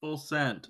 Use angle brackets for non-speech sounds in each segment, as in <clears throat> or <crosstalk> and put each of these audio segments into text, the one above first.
Full send.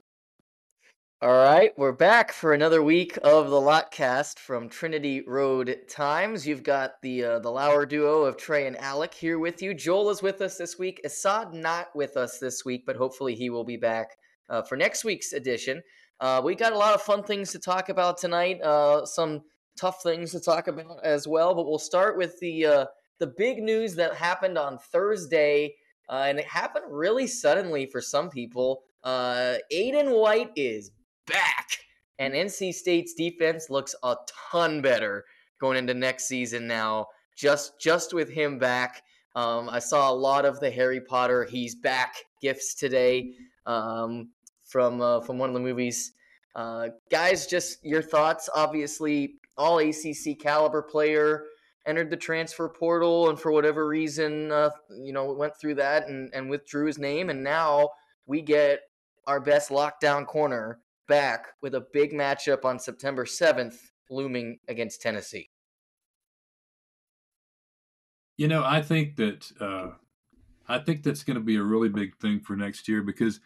All right, we're back for another week of the Lotcast from Trinity Road Times. You've got the uh, the Lauer duo of Trey and Alec here with you. Joel is with us this week. Assad not with us this week, but hopefully he will be back uh, for next week's edition. Uh, we got a lot of fun things to talk about tonight. Uh, some tough things to talk about as well. But we'll start with the uh, the big news that happened on Thursday, uh, and it happened really suddenly for some people. Aydan White is back. And NC State's defense looks a ton better going into next season now. Just just with him back, um, I saw a lot of the Harry Potter "He's Back" gifts today um, from uh, from one of the movies. Uh, guys, just your thoughts. Obviously, all ACC caliber player entered the transfer portal, and for whatever reason, uh, you know, went through that and, and withdrew his name, and now we get our best lockdown corner back with a big matchup on September 7th looming against Tennessee? You know, I think that uh, I think that's going to be a really big thing for next year because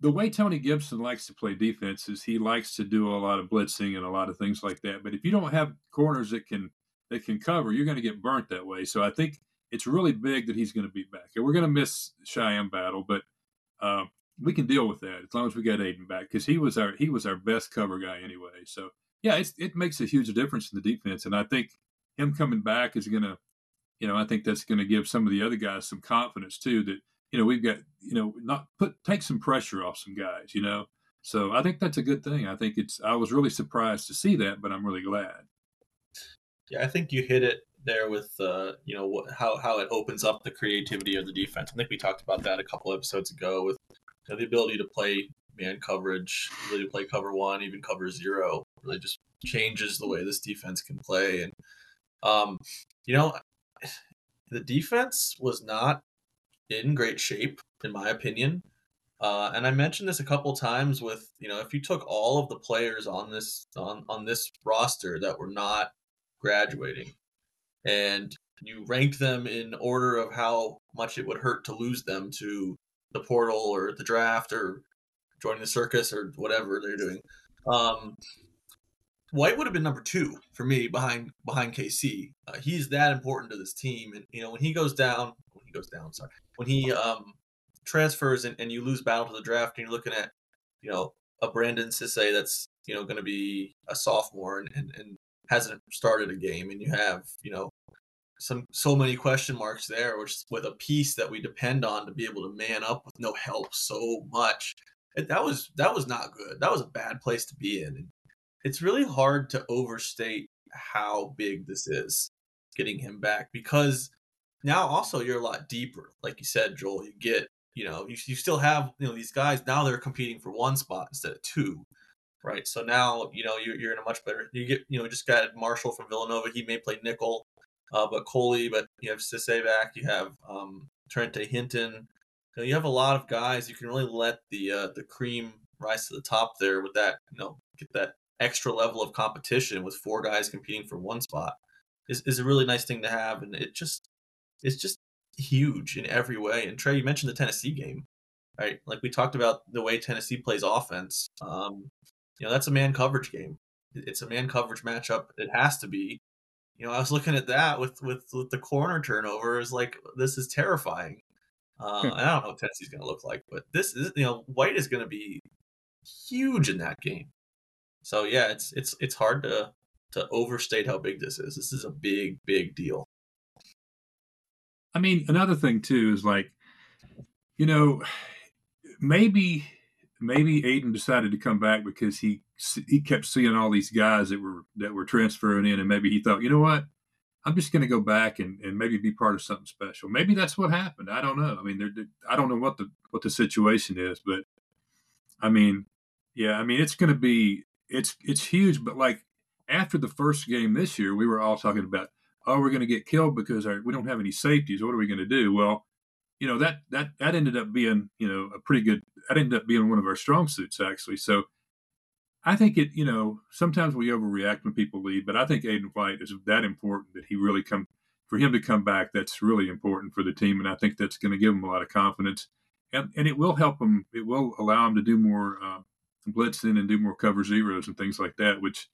the way Tony Gibson likes to play defense is he likes to do a lot of blitzing and a lot of things like that. But if you don't have corners that can that can cover, you're going to get burnt that way. So I think it's really big that he's going to be back. And we're going to miss Shyheim Battle, but uh, we can deal with that as long as we get Aydan back because he was our he was our best cover guy anyway. So yeah, it makes a huge difference in the defense, and I think him coming back is going to, you know, I think that's going to give some of the other guys some confidence too that you know we've got you know not put take some pressure off some guys, you know. So I think that's a good thing. I think it's I was really surprised to see that, but I'm really glad. Yeah, I think you hit it there with uh, you know how how it opens up the creativity of the defense. I think we talked about that a couple episodes ago with the ability to play man coverage, really play cover one, even cover zero, really just changes the way this defense can play. And um, you know, the defense was not in great shape, in my opinion. Uh, and I mentioned this a couple times with you know if you took all of the players on this on on this roster that were not graduating, and you ranked them in order of how much it would hurt to lose them to the portal or the draft or joining the circus or whatever they're doing. Um, White would have been number two for me behind behind KC. Uh, he's that important to this team, and you know when he goes down, when he goes down, sorry, when he um, transfers and, and you lose battle to the draft, and you're looking at you know a Brandon Cisse that's you know going to be a sophomore and, and, and hasn't started a game, and you have you know some so many question marks there, which with a piece that we depend on to be able to man up with no help so much. That was that was not good. That was a bad place to be in. And it's really hard to overstate how big this is getting him back because now also you're a lot deeper. Like you said, Joel, you get you know you, you still have you know these guys now they're competing for one spot instead of two right so now you know you're, you're in a much better you get you know just got marshall from villanova he may play nickel uh, but Coley, but you have Cisse back, you have um, Trente Hinton. You, know, you have a lot of guys. You can really let the uh, the cream rise to the top there with that. You know, get that extra level of competition with four guys competing for one spot is, is a really nice thing to have, and it just it's just huge in every way. And Trey, you mentioned the Tennessee game, right? Like we talked about the way Tennessee plays offense. Um, you know, that's a man coverage game. It's a man coverage matchup. It has to be you know, I was looking at that with with, with the corner turnover. Is like this is terrifying. Uh, hmm. I don't know what Tennessee's going to look like, but this is you know White is going to be huge in that game. So yeah, it's it's it's hard to to overstate how big this is. This is a big big deal. I mean, another thing too is like, you know, maybe maybe Aydan decided to come back because he he kept seeing all these guys that were that were transferring in, and maybe he thought, you know what, I'm just going to go back and, and maybe be part of something special. Maybe that's what happened. I don't know. I mean, I don't know what the what the situation is, but I mean, yeah, I mean, it's going to be it's it's huge. But like after the first game this year, we were all talking about, oh, we're going to get killed because our, we don't have any safeties. What are we going to do? Well, you know that that that ended up being you know a pretty good. That ended up being one of our strong suits actually. So I think it, you know, sometimes we overreact when people leave, but I think Aydan White is that important that he really come for him to come back. That's really important for the team, and I think that's going to give him a lot of confidence. and, and it will help him It will allow him to do more uh, blitzing and do more cover zeros and things like that, which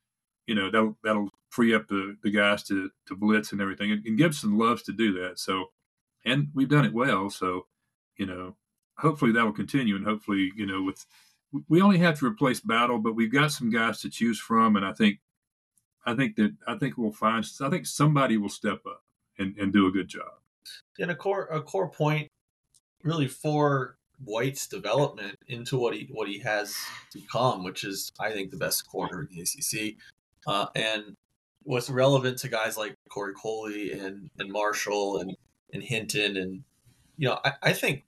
you know that'll that'll free up the, the guys to to blitz and everything. And, and Gibson loves to do that. So, and we've done it well. So, you know, hopefully that will continue, and hopefully, you know, with we only have to replace Battle, but we've got some guys to choose from, and I think I think that I think we'll find. I think somebody will step up and, and do a good job. And a core a core point, really for White's development into what he what he has become, which is I think the best corner in the ACC, uh, and what's relevant to guys like Corey Coley and and Marshall and and Hinton and you know I, I think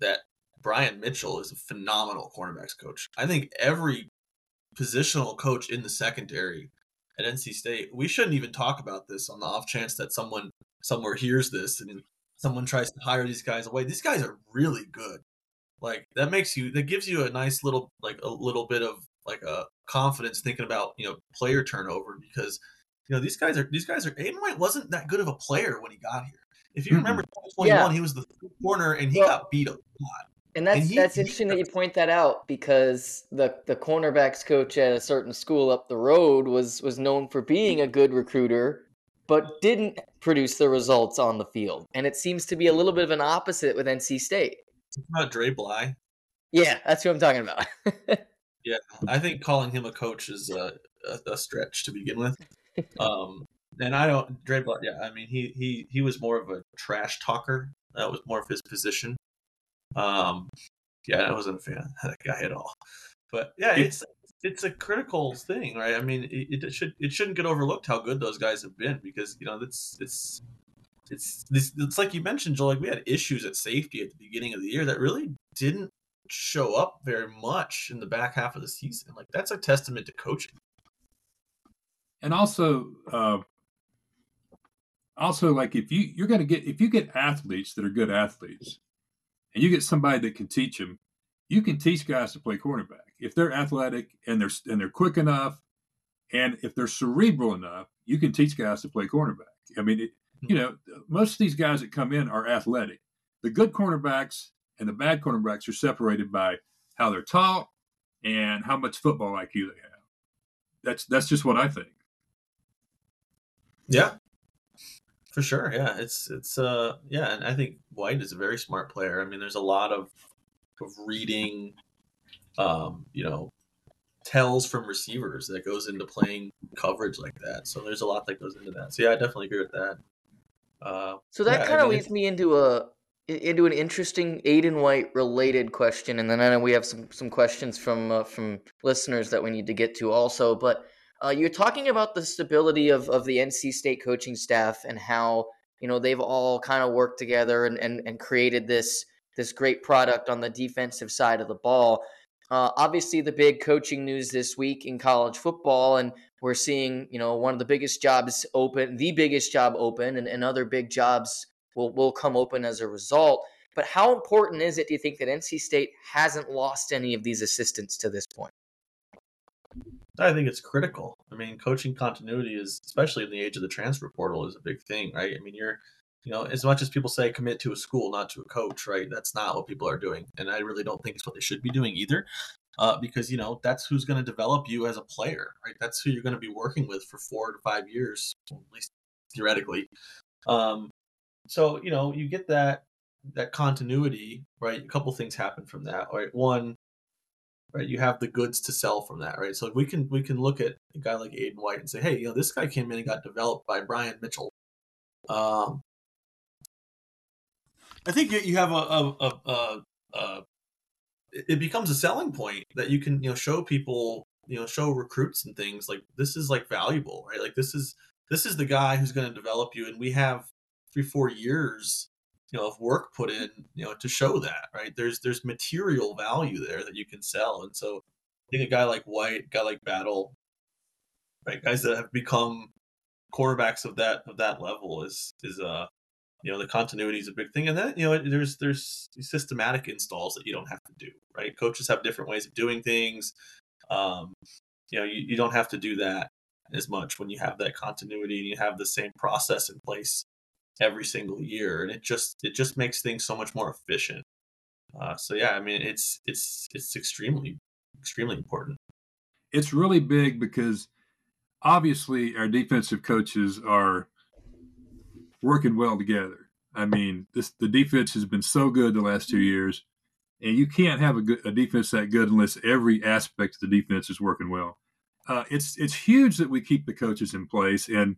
that Brian Mitchell is a phenomenal cornerbacks coach. I think every positional coach in the secondary at NC State, we shouldn't even talk about this on the off chance that someone somewhere hears this and someone tries to hire these guys away. These guys are really good. Like that makes you that gives you a nice little like a little bit of like a confidence thinking about you know player turnover because you know these guys are these guys are Aydan White wasn't that good of a player when he got here. If you remember mm-hmm. 2021, yeah. he was the corner and he well, got beat a lot. And that's and he, that's interesting that you point that out because the the cornerbacks coach at a certain school up the road was was known for being a good recruiter, but didn't produce the results on the field. And it seems to be a little bit of an opposite with NC State. Not Dre Bly. Yeah, that's who I'm talking about. <laughs> yeah, I think calling him a coach is a, a, a stretch to begin with. <laughs> Um, and I don't Dre Bly. Yeah, I mean he he he was more of a trash talker. That was more of his position. Um, yeah, I wasn't a fan of that guy at all. But yeah, it's it's a critical thing, right? I mean, it, it should it shouldn't get overlooked how good those guys have been because you know it's it's it's this it's like you mentioned, Joel. Like we had issues at safety at the beginning of the year that really didn't show up very much in the back half of the season. Like that's a testament to coaching. And also, uh, also like if you you're going to get if you get athletes that are good athletes, and you get somebody that can teach them, you can teach guys to play cornerback if they're athletic and they're and they're quick enough, and if they're cerebral enough, you can teach guys to play cornerback. I mean, it, hmm. you know, most of these guys that come in are athletic. The good cornerbacks and the bad cornerbacks are separated by how they're taught and how much football IQ they have. That's that's just what I think. Yeah, for sure. Yeah, it's it's uh yeah, and I think White is a very smart player. I mean, there's a lot of of reading, um, you know, tells from receivers that goes into playing coverage like that. So there's a lot that goes into that. So yeah, I definitely agree with that. Uh, so that yeah, kind of I mean, leads me into a into an interesting Aydan White related question, and then I know we have some some questions from uh, from listeners that we need to get to also, but uh, you're talking about the stability of, of the NC State coaching staff and how you know they've all kind of worked together and, and, and created this this great product on the defensive side of the ball. Uh, obviously, the big coaching news this week in college football, and we're seeing you know one of the biggest jobs open, the biggest job open, and, and other big jobs will will come open as a result. But how important is it, do you think, that NC State hasn't lost any of these assistants to this point? I think it's critical. I mean, coaching continuity is, especially in the age of the transfer portal, is a big thing, right? I mean, you're, you know, as much as people say commit to a school, not to a coach, right? That's not what people are doing, and I really don't think it's what they should be doing either, uh, because you know that's who's going to develop you as a player, right? That's who you're going to be working with for four to five years, at least theoretically. Um, so you know, you get that that continuity, right? A couple things happen from that, right? One, right? You have the goods to sell from that, right? So we can we can look at a guy like Aydan White and say, hey, you know, this guy came in and got developed by Brian Mitchell. Um, I think you have a, a, a, a, a it becomes a selling point that you can you know show people you know show recruits and things like this is like valuable right like this is this is the guy who's going to develop you and we have three four years you know of work put in you know to show that right? There's there's material value there that you can sell. And so i think a guy like white guy like battle right guys that have become quarterbacks of that of that level is is uh you know the continuity is a big thing. And then you know there's there's systematic installs that you don't have to do right? Coaches have different ways of doing things. Um you know you, you don't have to do that as much when you have that continuity and you have the same process in place every single year, and it just it just makes things so much more efficient. Uh, so yeah, I mean, it's it's it's extremely extremely important. It's really big because obviously our defensive coaches are working well together. I mean, this the defense has been so good the last two years, and you can't have a, good, a defense that good unless every aspect of the defense is working well. Uh, it's it's huge that we keep the coaches in place, and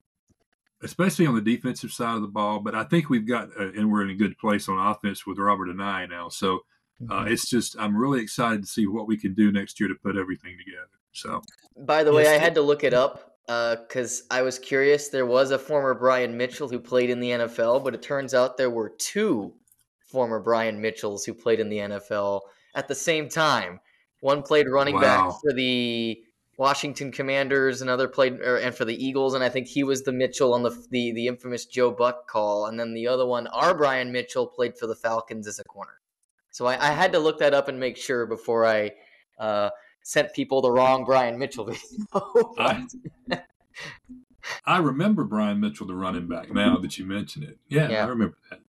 especially on the defensive side of the ball. But I think we've got, uh, and we're in a good place on offense with Robert Anae now. So uh, mm-hmm. it's just, I'm really excited to see what we can do next year to put everything together. So, by the way, yes, I had to look it up because uh, I was curious. There was a former Brian Mitchell who played in the NFL, but it turns out there were two former Brian Mitchells who played in the NFL at the same time. One played running wow. back for the Washington Commanders, another played or, and for the Eagles, and I think he was the Mitchell on the, the the infamous Joe Buck call, and then the other one, our Brian Mitchell, played for the Falcons as a corner. So I, I had to look that up and make sure before I uh, sent people the wrong Brian Mitchell <laughs> video. I, I remember Brian Mitchell, the running back. Now that you mention it, yeah, yeah, I remember that.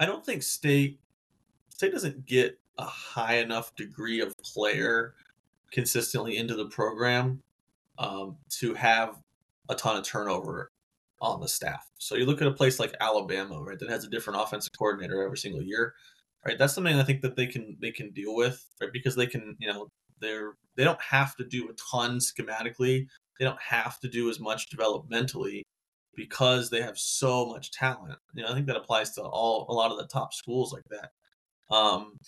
I don't think State State doesn't get a high enough degree of player consistently into the program um, to have a ton of turnover on the staff. So you look at a place like Alabama, right, that has a different offensive coordinator every single year, right? That's something I think that they can they can deal with, right? Because they can, you know, they're they don't have to do a ton schematically. They don't have to do as much developmentally because they have so much talent. You know, I think that applies to all a lot of the top schools like that. Um,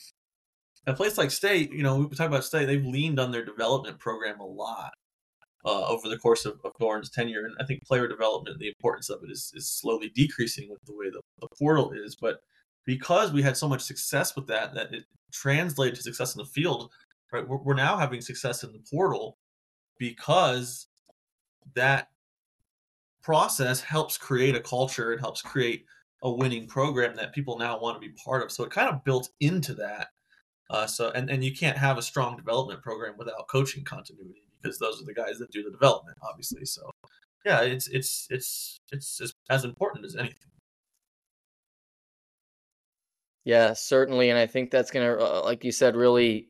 a place like State, you know, we talk about State, they've leaned on their development program a lot uh, over the course of, of Doeren's tenure. And I think player development, the importance of it is, is slowly decreasing with the way the, the portal is. But because we had so much success with that, that it translated to success in the field, right? We're, we're now having success in the portal because that process helps create a culture. It helps create a winning program that people now want to be part of. So it kind of built into that uh, so and, and you can't have a strong development program without coaching continuity because those are the guys that do the development, obviously. So yeah, it's it's it's it's as, as important as anything. Yeah, certainly, and I think that's gonna, uh, like you said, really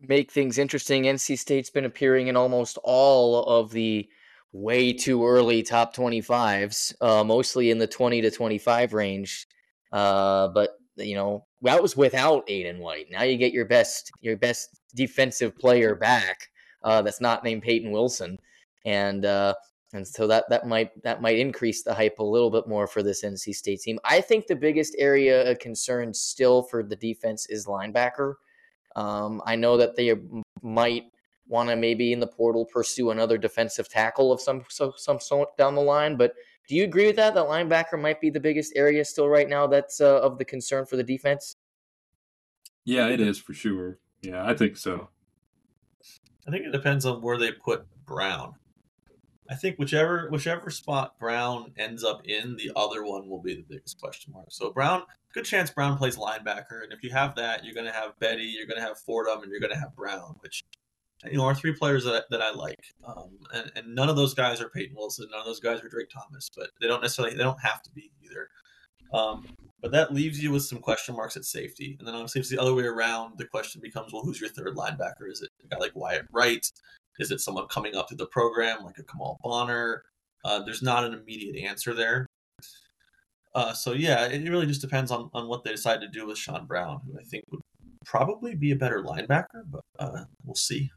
make things interesting. NC State's been appearing in almost all of the way too early top 25s, uh, mostly in the 20 to 25 range. Uh, but you know, that was without Aydan White. Now you get your best your best defensive player back. Uh, that's not named Peyton Wilson, and uh, and so that that might that might increase the hype a little bit more for this NC State team. I think the biggest area of concern still for the defense is linebacker. Um, I know that they might want to maybe in the portal pursue another defensive tackle of some so, some sort down the line, but do you agree with that? That linebacker might be the biggest area still right now that's uh, of the concern for the defense. Yeah, it is for sure. Yeah, I think so. I think it depends on where they put Brown. I think whichever whichever spot Brown ends up in, the other one will be the biggest question mark. So Brown, good chance Brown plays linebacker, and if you have that, you're going to have Betty, you're going to have Fordham, and you're going to have Brown, which you know, are three players that, that I like. Um, and, and none of those guys are Peyton Wilson. None of those guys are Drake Thomas, but they don't necessarily, they don't have to be either. Um, but that leaves you with some question marks at safety. And then obviously, it's the other way around, the question becomes, well, who's your third linebacker? Is it a guy like Wyatt Wright? Is it someone coming up through the program like a Kamal Bonner? Uh, there's not an immediate answer there. Uh, so yeah, it really just depends on, on what they decide to do with Sean Brown, who I think would probably be a better linebacker, but uh, we'll see.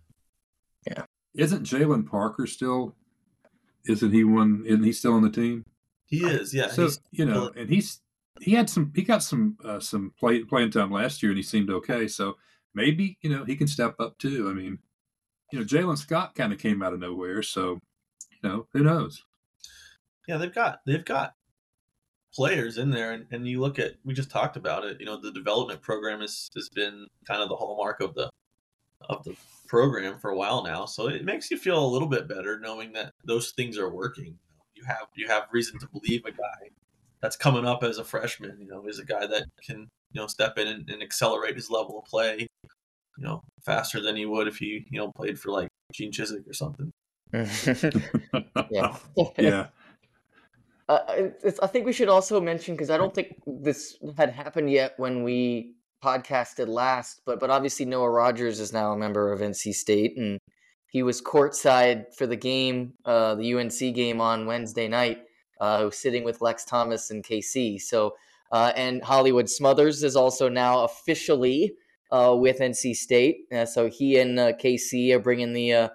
Isn't Jalen Parker still? Isn't he one? Isn't he still on the team? He is. Yeah. So you know, and he's he had some he got some uh, some play playing time last year, and he seemed okay. So maybe you know he can step up too. I mean, you know, Jalen Scott kind of came out of nowhere, so you know who knows. Yeah, they've got they've got players in there, and, and you look at we just talked about it. You know, the development program has has been kind of the hallmark of the of the program for a while now, so it makes you feel a little bit better knowing that those things are working. You have you have reason to believe a guy that's coming up as a freshman, you know, is a guy that can you know step in and, and accelerate his level of play, you know, faster than he would if he you know played for like Gene Chizik or something. <laughs> yeah. yeah. Uh, I think we should also mention because I don't think this had happened yet when we podcasted last, but but obviously Noah Rogers is now a member of NC State, and he was courtside for the game, uh, the UNC game on Wednesday night, uh, sitting with Lex Thomas and KC. So, uh, and Hollywood Smothers is also now officially uh, with NC State. Uh, so he and uh, KC are bringing the a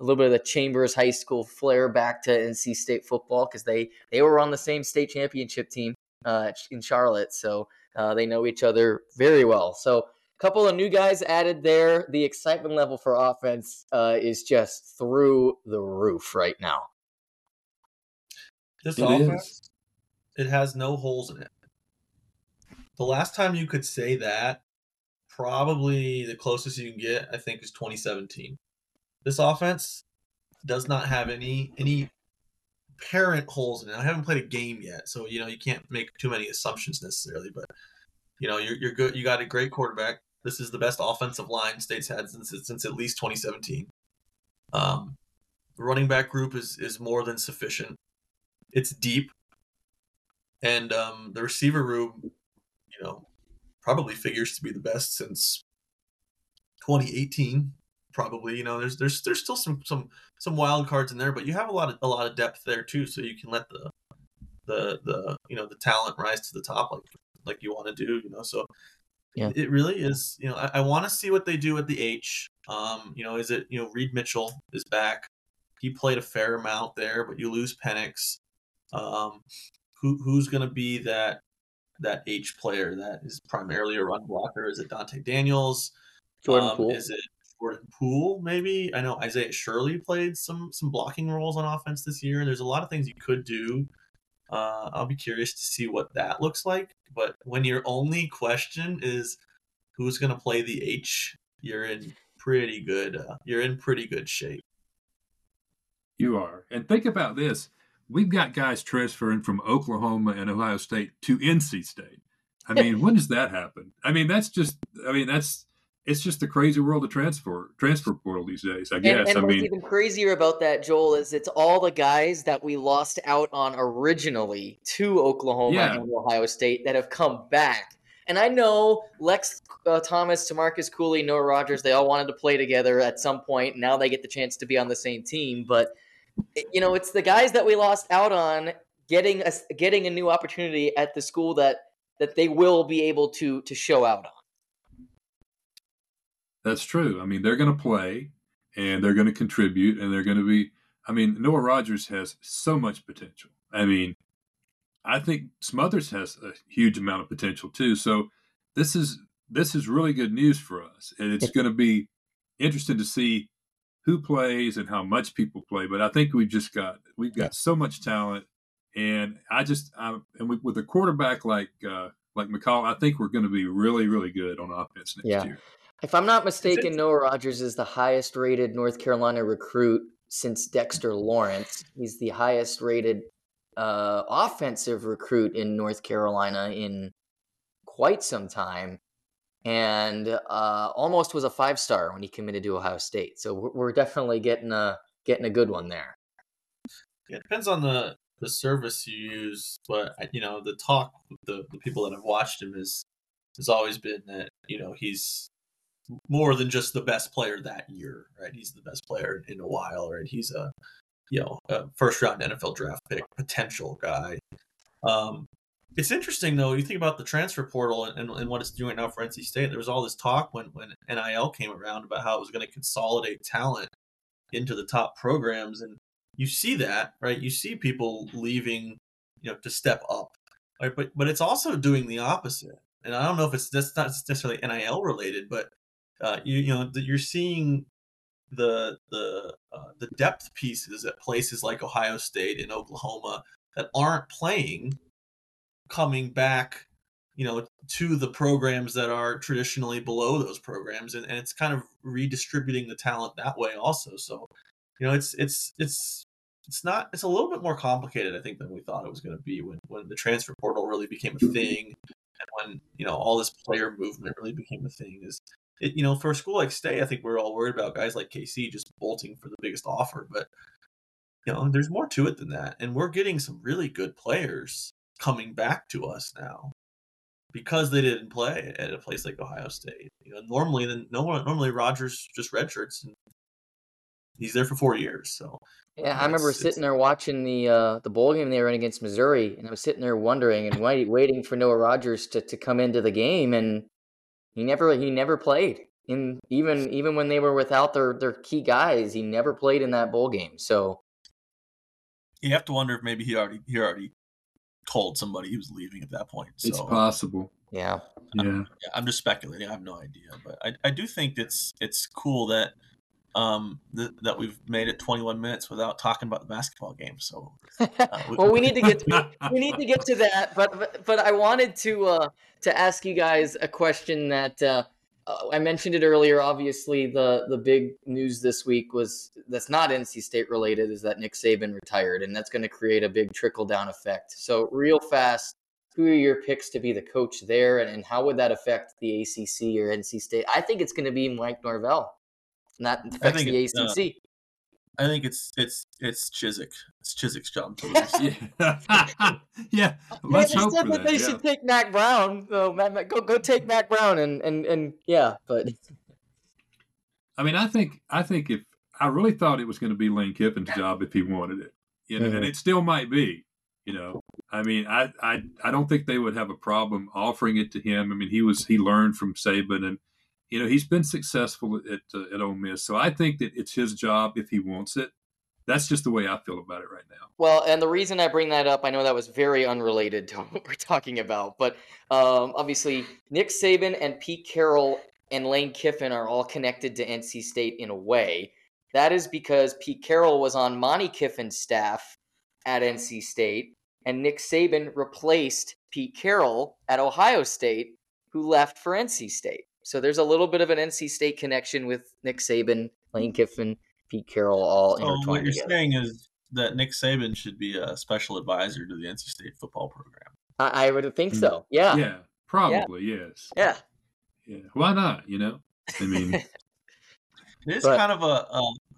little bit of the Chambers High School flair back to NC State football because they they were on the same state championship team in Charlotte. So they know each other very well. So couple of new guys added there. The excitement level for offense uh, is just through the roof right now. This it offense, is. it has no holes in it. The last time you could say that, probably the closest you can get, I think, is 2017. This offense does not have any any parent holes in it. I haven't played a game yet, so you know you can't make too many assumptions necessarily. But you know you're you're good. You got a great quarterback. This is the best offensive line State's had since since at least 2017. Um, the running back group is is more than sufficient. It's deep, and um, the receiver room, you know, probably figures to be the best since 2018. Probably, you know, there's there's there's still some some some wild cards in there, but you have a lot of a lot of depth there too, so you can let the the the you know the talent rise to the top like like you want to do, you know. So yeah. It really is. You know, I, I want to see what they do at the H. Um, you know, is it you know Reed Mitchell is back. He played a fair amount there, but you lose Penix. Um, who who's going to be that that H player that is primarily a run blocker? Is it Dante Daniels? Jordan um, Poole. Is it Jordan Poole? Maybe I know Isaiah Shirley played some some blocking roles on offense this year. There's a lot of things you could do uh, I'll be curious to see what that looks like. But when your only question is who's going to play the H, you're in pretty good. Uh, you're in pretty good shape. You are, and think about this: we've got guys transferring from Oklahoma and Ohio State to NC State. I <laughs> mean, when does that happen? I mean, that's just. I mean, that's it's just a crazy world of transfer transfer portal these days. I guess. And, and I what's mean, even crazier about that, Joel, is it's all the guys that we lost out on originally to Oklahoma yeah. and Ohio State that have come back. And I know Lex uh, Thomas, Tamarcus Cooley, Noah Rogers, they all wanted to play together at some point. Now they get the chance to be on the same team. But, you know, it's the guys that we lost out on getting a, getting a new opportunity at the school that that they will be able to to show out on. That's true. I mean, they're going to play and they're going to contribute and they're going to be. I mean, Noah Rogers has so much potential. I mean, I think Smothers has a huge amount of potential too. So this is this is really good news for us, and it's going to be interesting to see who plays and how much people play. But I think we've just got we've got so much talent, and I just I, and we, with a quarterback like uh, like McCall, I think we're going to be really really good on offense next yeah. year. If I'm not mistaken, Noah Rogers is the highest rated North Carolina recruit since Dexter Lawrence. He's the highest rated uh, offensive recruit in North Carolina in quite some time, and uh, almost was a five star when he committed to Ohio State. So we're definitely getting a getting a good one there. Yeah, it depends on the the service you use, but you know the talk the the people that have watched him is has always been that you know he's more than just the best player that year, right? He's the best player in a while, right? He's a you know a first round NFL draft pick potential guy. Um, it's interesting though. You think about the transfer portal and, and, and, what it's doing now for NC State. There was all this talk when when NIL came around about how it was going to consolidate talent into the top programs, and you see that, right? You see people leaving, you know, to step up, right? But but it's also doing the opposite. And I don't know if it's that's not necessarily NIL related, but uh, you, you know you're seeing the the uh, the depth pieces at places like Ohio State and Oklahoma that aren't playing coming back you know to the programs that are traditionally below those programs and, and it's kind of redistributing the talent that way also. So you know it's it's it's it's not it's a little bit more complicated i think than we thought it was going to be when when the transfer portal really became a thing and when you know all this player movement really became a thing is it, you know, for a school like State, I think we're all worried about guys like KC just bolting for the biggest offer. But you know, there's more to it than that, and we're getting some really good players coming back to us now. because they didn't play at a place like Ohio State. You know, normally, then no one normally Rogers just redshirts and he's there for four years. So yeah, I remember sitting there watching the uh, the bowl game they were in against Missouri, and I was sitting there wondering and wait, waiting for Noah Rogers to, to come into the game, and he never he never played. In even even when they were without their their key guys, he never played in that bowl game. So you have to wonder if maybe he already he already told somebody he was leaving at that point. So. It's possible. Yeah. Yeah. I'm, yeah. I'm just speculating. I have no idea, but I, I do think it's it's cool that um th- that we've made it 21 minutes without talking about the basketball game. So uh, <laughs> we, well, we need to get to, <laughs> we need to get to that, but but, but I wanted to uh to ask you guys a question that uh, uh, I mentioned it earlier. Obviously, the the big news this week was that's not NC State related is that Nick Saban retired, and that's going to create a big trickle down effect. So, real fast, who are your picks to be the coach there, and, and how would that affect the ACC or NC State? I think it's going to be Mike Norvell. And that affects the ACC. Uh, I think it's it's it's Chizik. It's Chizik's job. <laughs> yeah, <laughs> yeah. Let's hope said that, they yeah. should take Mack Brown. So Matt, go go take Mack Brown and and and yeah, but <laughs> I mean, I think I think if I really thought it was going to be Lane Kiffin's job if he wanted it, you know, mm-hmm. and it still might be. You know, I mean, I I I don't think they would have a problem offering it to him. I mean, he was he learned from Saban and you know he's been successful at uh, at Ole Miss, so I think that it's his job if he wants it. That's just the way I feel about it right now. Well, and the reason I bring that up, I know that was very unrelated to <laughs> what we're talking about, but um, obviously Nick Saban and Pete Carroll and Lane Kiffin are all connected to NC State in a way. That is because Pete Carroll was on Monte Kiffin's staff at NC State, and Nick Saban replaced Pete Carroll at Ohio State, who left for NC State. So there's a little bit of an NC State connection with Nick Saban, Lane Kiffin, Pete Carroll, all so intertwined. What you're together. saying is that Nick Saban should be a special advisor to the NC State football program. I, I would think hmm. so. Yeah. Yeah. Probably yeah. yes. Yeah. Yeah. Why not? You know. I mean, <laughs> it is but, kind of a,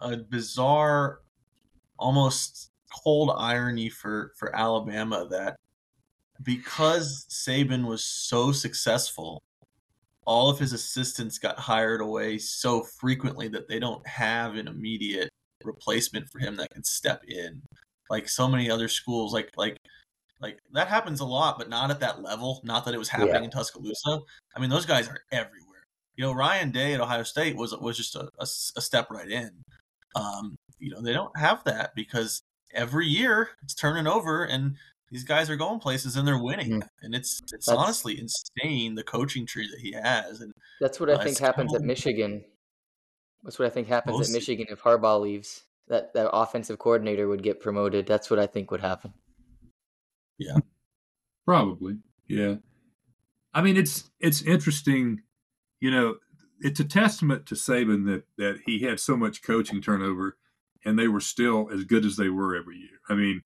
a, a bizarre, almost cold irony for for Alabama that because Saban was so successful all of his assistants got hired away so frequently that they don't have an immediate replacement for him that can step in. Like so many other schools like like like that happens a lot but not at that level not that it was happening yeah. in tuscaloosa. I mean those guys are everywhere. You know ryan day at ohio state was was just a, a, a step right in. Um you know they don't have that because every year it's turning over and these guys are going places and they're winning, mm-hmm. and it's it's that's, honestly insane the coaching tree that he has. And that's what I uh, think happens at Michigan. That's what I think happens Most, at Michigan if Harbaugh leaves. That that offensive coordinator would get promoted. That's what I think would happen. Yeah, probably. Yeah, I mean it's it's interesting. You know, it's a testament to Saban that that he had so much coaching turnover, and they were still as good as they were every year. I mean,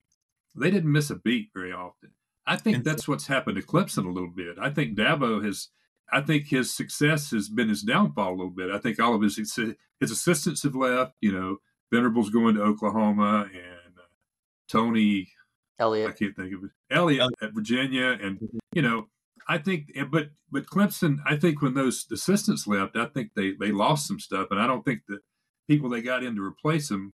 they didn't miss a beat very often. I think that's what's happened to Clemson a little bit. I think Dabo has, I think his success has been his downfall a little bit. I think all of his his assistants have left. You know, Venables going to Oklahoma and uh, Tony Elliott. I can't think of it. Elliott at Virginia, and mm-hmm. you know, I think, eh, but but Clemson. I think when those assistants left, I think they they lost some stuff, and I don't think the people they got in to replace them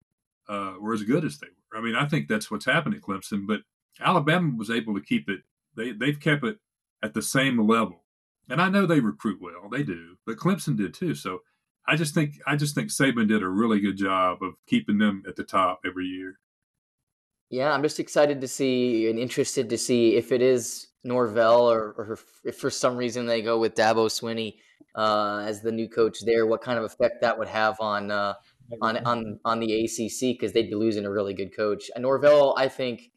uh, were as good as they were. I mean, I think that's what's happened at Clemson, but Alabama was able to keep it. They they've kept it at the same level, and I know they recruit well. They do, but Clemson did too. So I just think I just think Saban did a really good job of keeping them at the top every year. Yeah, I'm just excited to see and interested to see if it is Norvell or, or if for some reason they go with Dabo Swinney uh, as the new coach there, what kind of effect that would have on uh, on on on the ACC because they'd be losing a really good coach. And Norvell, I think,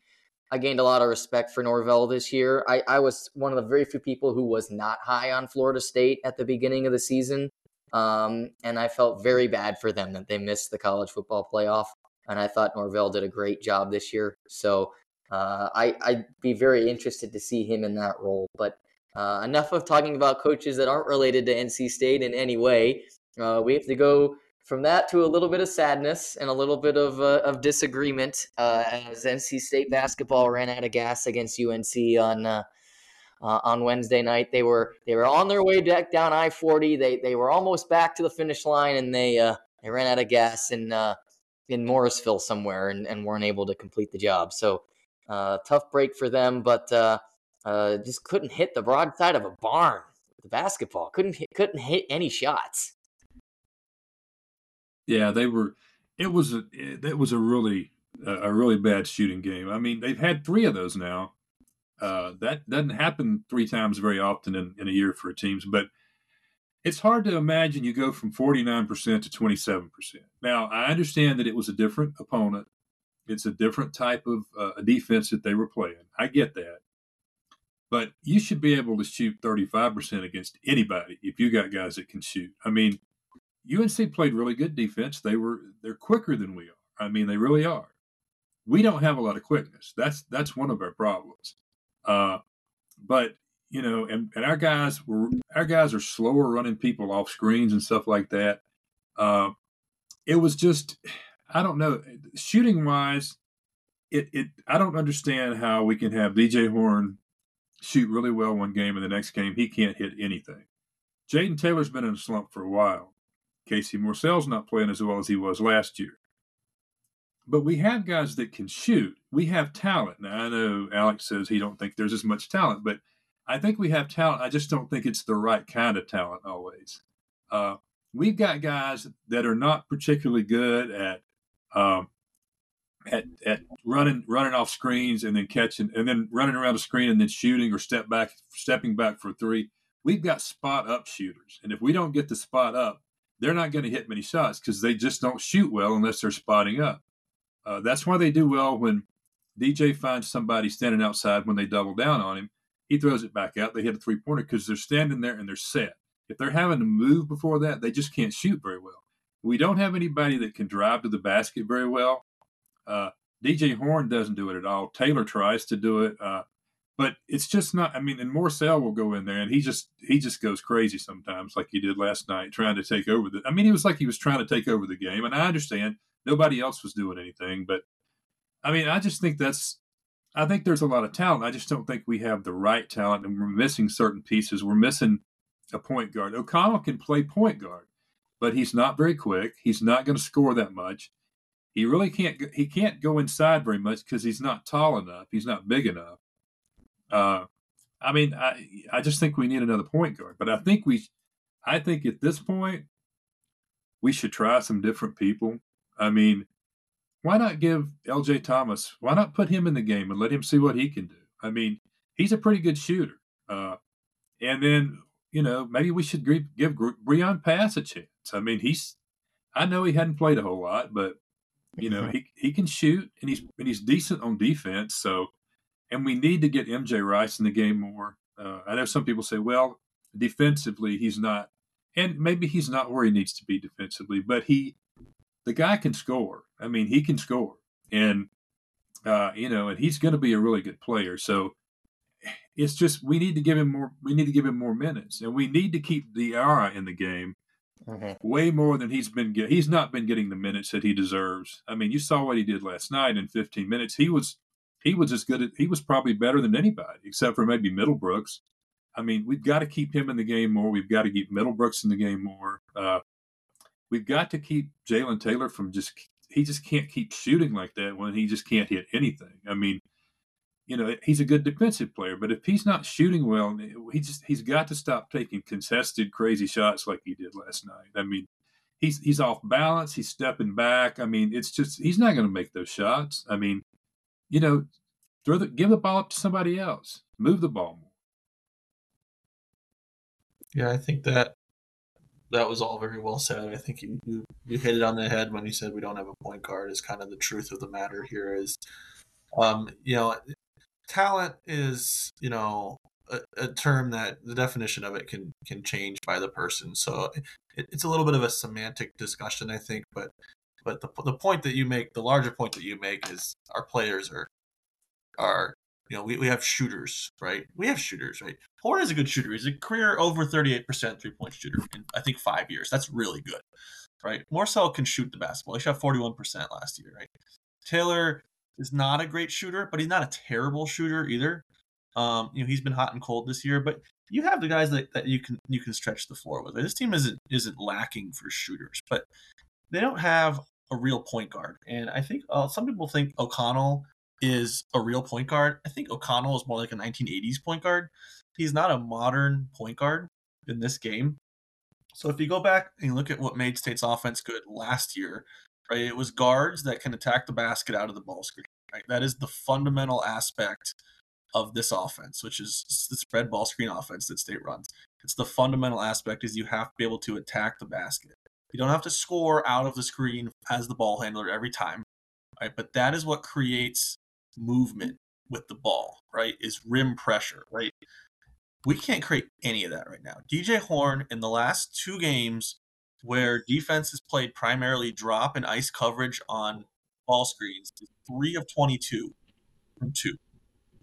I gained a lot of respect for Norvell this year. I, I was one of the very few people who was not high on Florida State at the beginning of the season, um, and I felt very bad for them that they missed the college football playoff. And I thought Norvell did a great job this year. So uh, I, I'd be very interested to see him in that role. But uh, enough of talking about coaches that aren't related to NC State in any way. Uh, we have to go from that to a little bit of sadness and a little bit of, uh, of disagreement uh, as NC State basketball ran out of gas against UNC on uh, uh, on Wednesday night. They were they were on their way back down I forty. They they were almost back to the finish line, and they uh, they ran out of gas in uh, in Morrisville somewhere, and, and weren't able to complete the job. So tough break for them, but just couldn't hit the broadside of a barn. With the basketball couldn't couldn't hit any shots. Yeah, they were. It was a it was a really a really bad shooting game. I mean, they've had three of those now. Uh, that doesn't happen three times very often in, in a year for teams, but it's hard to imagine you go from 49% to 27%. Now, I understand that it was a different opponent. It's a different type of uh, defense that they were playing. I get that. But you should be able to shoot 35% against anybody if you got guys that can shoot. I mean, UNC played really good defense. They were they're quicker than we are. I mean, they really are. We don't have a lot of quickness. That's that's one of our problems. Uh, but you know, and, and our guys were our guys are slower running people off screens and stuff like that. Uh, it was just I don't know shooting wise. It, it I don't understand how we can have DJ Horne shoot really well one game and the next game he can't hit anything. Jayden Taylor's been in a slump for a while. Casey Morsell's not playing as well as he was last year. But we have guys that can shoot. We have talent. Now I know Alex says he don't think there's as much talent, but I think we have talent. I just don't think it's the right kind of talent always. Uh, we've got guys that are not particularly good at um, at at running running off screens and then catching and then running around a screen and then shooting or step back stepping back for three. We've got spot up shooters, and if we don't get the spot up, they're not going to hit many shots because they just don't shoot well unless they're spotting up. Uh, that's why they do well when DJ finds somebody standing outside when they double down on him. He throws it back out. They hit a three pointer because they're standing there and they're set. If they're having to move before that, they just can't shoot very well. We don't have anybody that can drive to the basket very well. Uh, DJ Horne doesn't do it at all. Taylor tries to do it, uh, but it's just not. I mean, and Morsell will go in there and he just he just goes crazy sometimes, like he did last night, trying to take over the. I mean, he was like he was trying to take over the game, and I understand nobody else was doing anything, but I mean, I just think that's. I think there's a lot of talent. I just don't think we have the right talent, and we're missing certain pieces. We're missing a point guard. O'Connell can play point guard, but he's not very quick. He's not going to score that much he really can't he can't go inside very much because he's not tall enough. He's not big enough. Uh, I mean, I I just think we need another point guard. But I think we, I think at this point, we should try some different people. I mean, why not give L.J. Thomas? Why not put him in the game and let him see what he can do? I mean, he's a pretty good shooter. Uh, and then you know maybe we should give, give Breon Pass a chance. I mean, he's I know he hadn't played a whole lot, but you know, <laughs> he he can shoot and he's and he's decent on defense. So, and we need to get MJ Rice in the game more. Uh, I know some people say, well, defensively he's not, and maybe he's not where he needs to be defensively, but he, the guy can score. I mean, he can score, and uh, you know, and he's going to be a really good player. So, it's just we need to give him more. We need to give him more minutes, and we need to keep Diarra in the game Mm-hmm. Way more than he's been get. He's not been getting the minutes that he deserves. I mean, you saw what he did last night in 15 minutes. He was he was as good. At, he was probably better than anybody, except for maybe Middlebrooks. I mean, we've got to keep him in the game more. We've got to keep Middlebrooks in the game more. Uh, we've got to keep Jalen Taylor from just. He just can't keep shooting like that when he just can't hit anything. I mean, you know, he's a good defensive player, but if he's not shooting well, he just he's got to stop taking contested crazy shots like he did last night. I mean, he's he's off balance, he's stepping back. I mean, it's just he's not going to make those shots. I mean, you know, throw the give the ball up to somebody else. Move the ball. Yeah, I think that that was all very well said. I think you, you, you hit it on the head when you said we don't have a point guard. Is kind of the truth of the matter here. Is um, you know, talent is you know a, a, term that the definition of it can can change by the person so it, it's a little bit of a semantic discussion i think but but the, the point that you make the larger point that you make is our players are are you know we, we have shooters right? We have shooters right? Horne is a good shooter. He's a career over 38% three point shooter in i think five years. That's really good right? Morsell can shoot the basketball. He shot 41% last year right? Taylor is not a great shooter, but he's not a terrible shooter either. Um, you know, he's been hot and cold this year, but you have the guys that, that you can you can stretch the floor with. This team isn't isn't lacking for shooters, but they don't have a real point guard. And I think uh, some people think O'Connell is a real point guard. I think O'Connell is more like a 1980s point guard. He's not a modern point guard in this game. So if you go back and look at what made State's offense good last year, right, it was guards that can attack the basket out of the ball screen. Right, that is the fundamental aspect of this offense, which is the spread ball screen offense that State runs. It's the fundamental aspect is you have to be able to attack the basket. You don't have to score out of the screen as the ball handler every time, right? But that is what creates movement with the ball, right? Is rim pressure, right? We can't create any of that right now. DJ Horne in the last two games where defense has played primarily drop and ice coverage on ball screens three of 22 from two.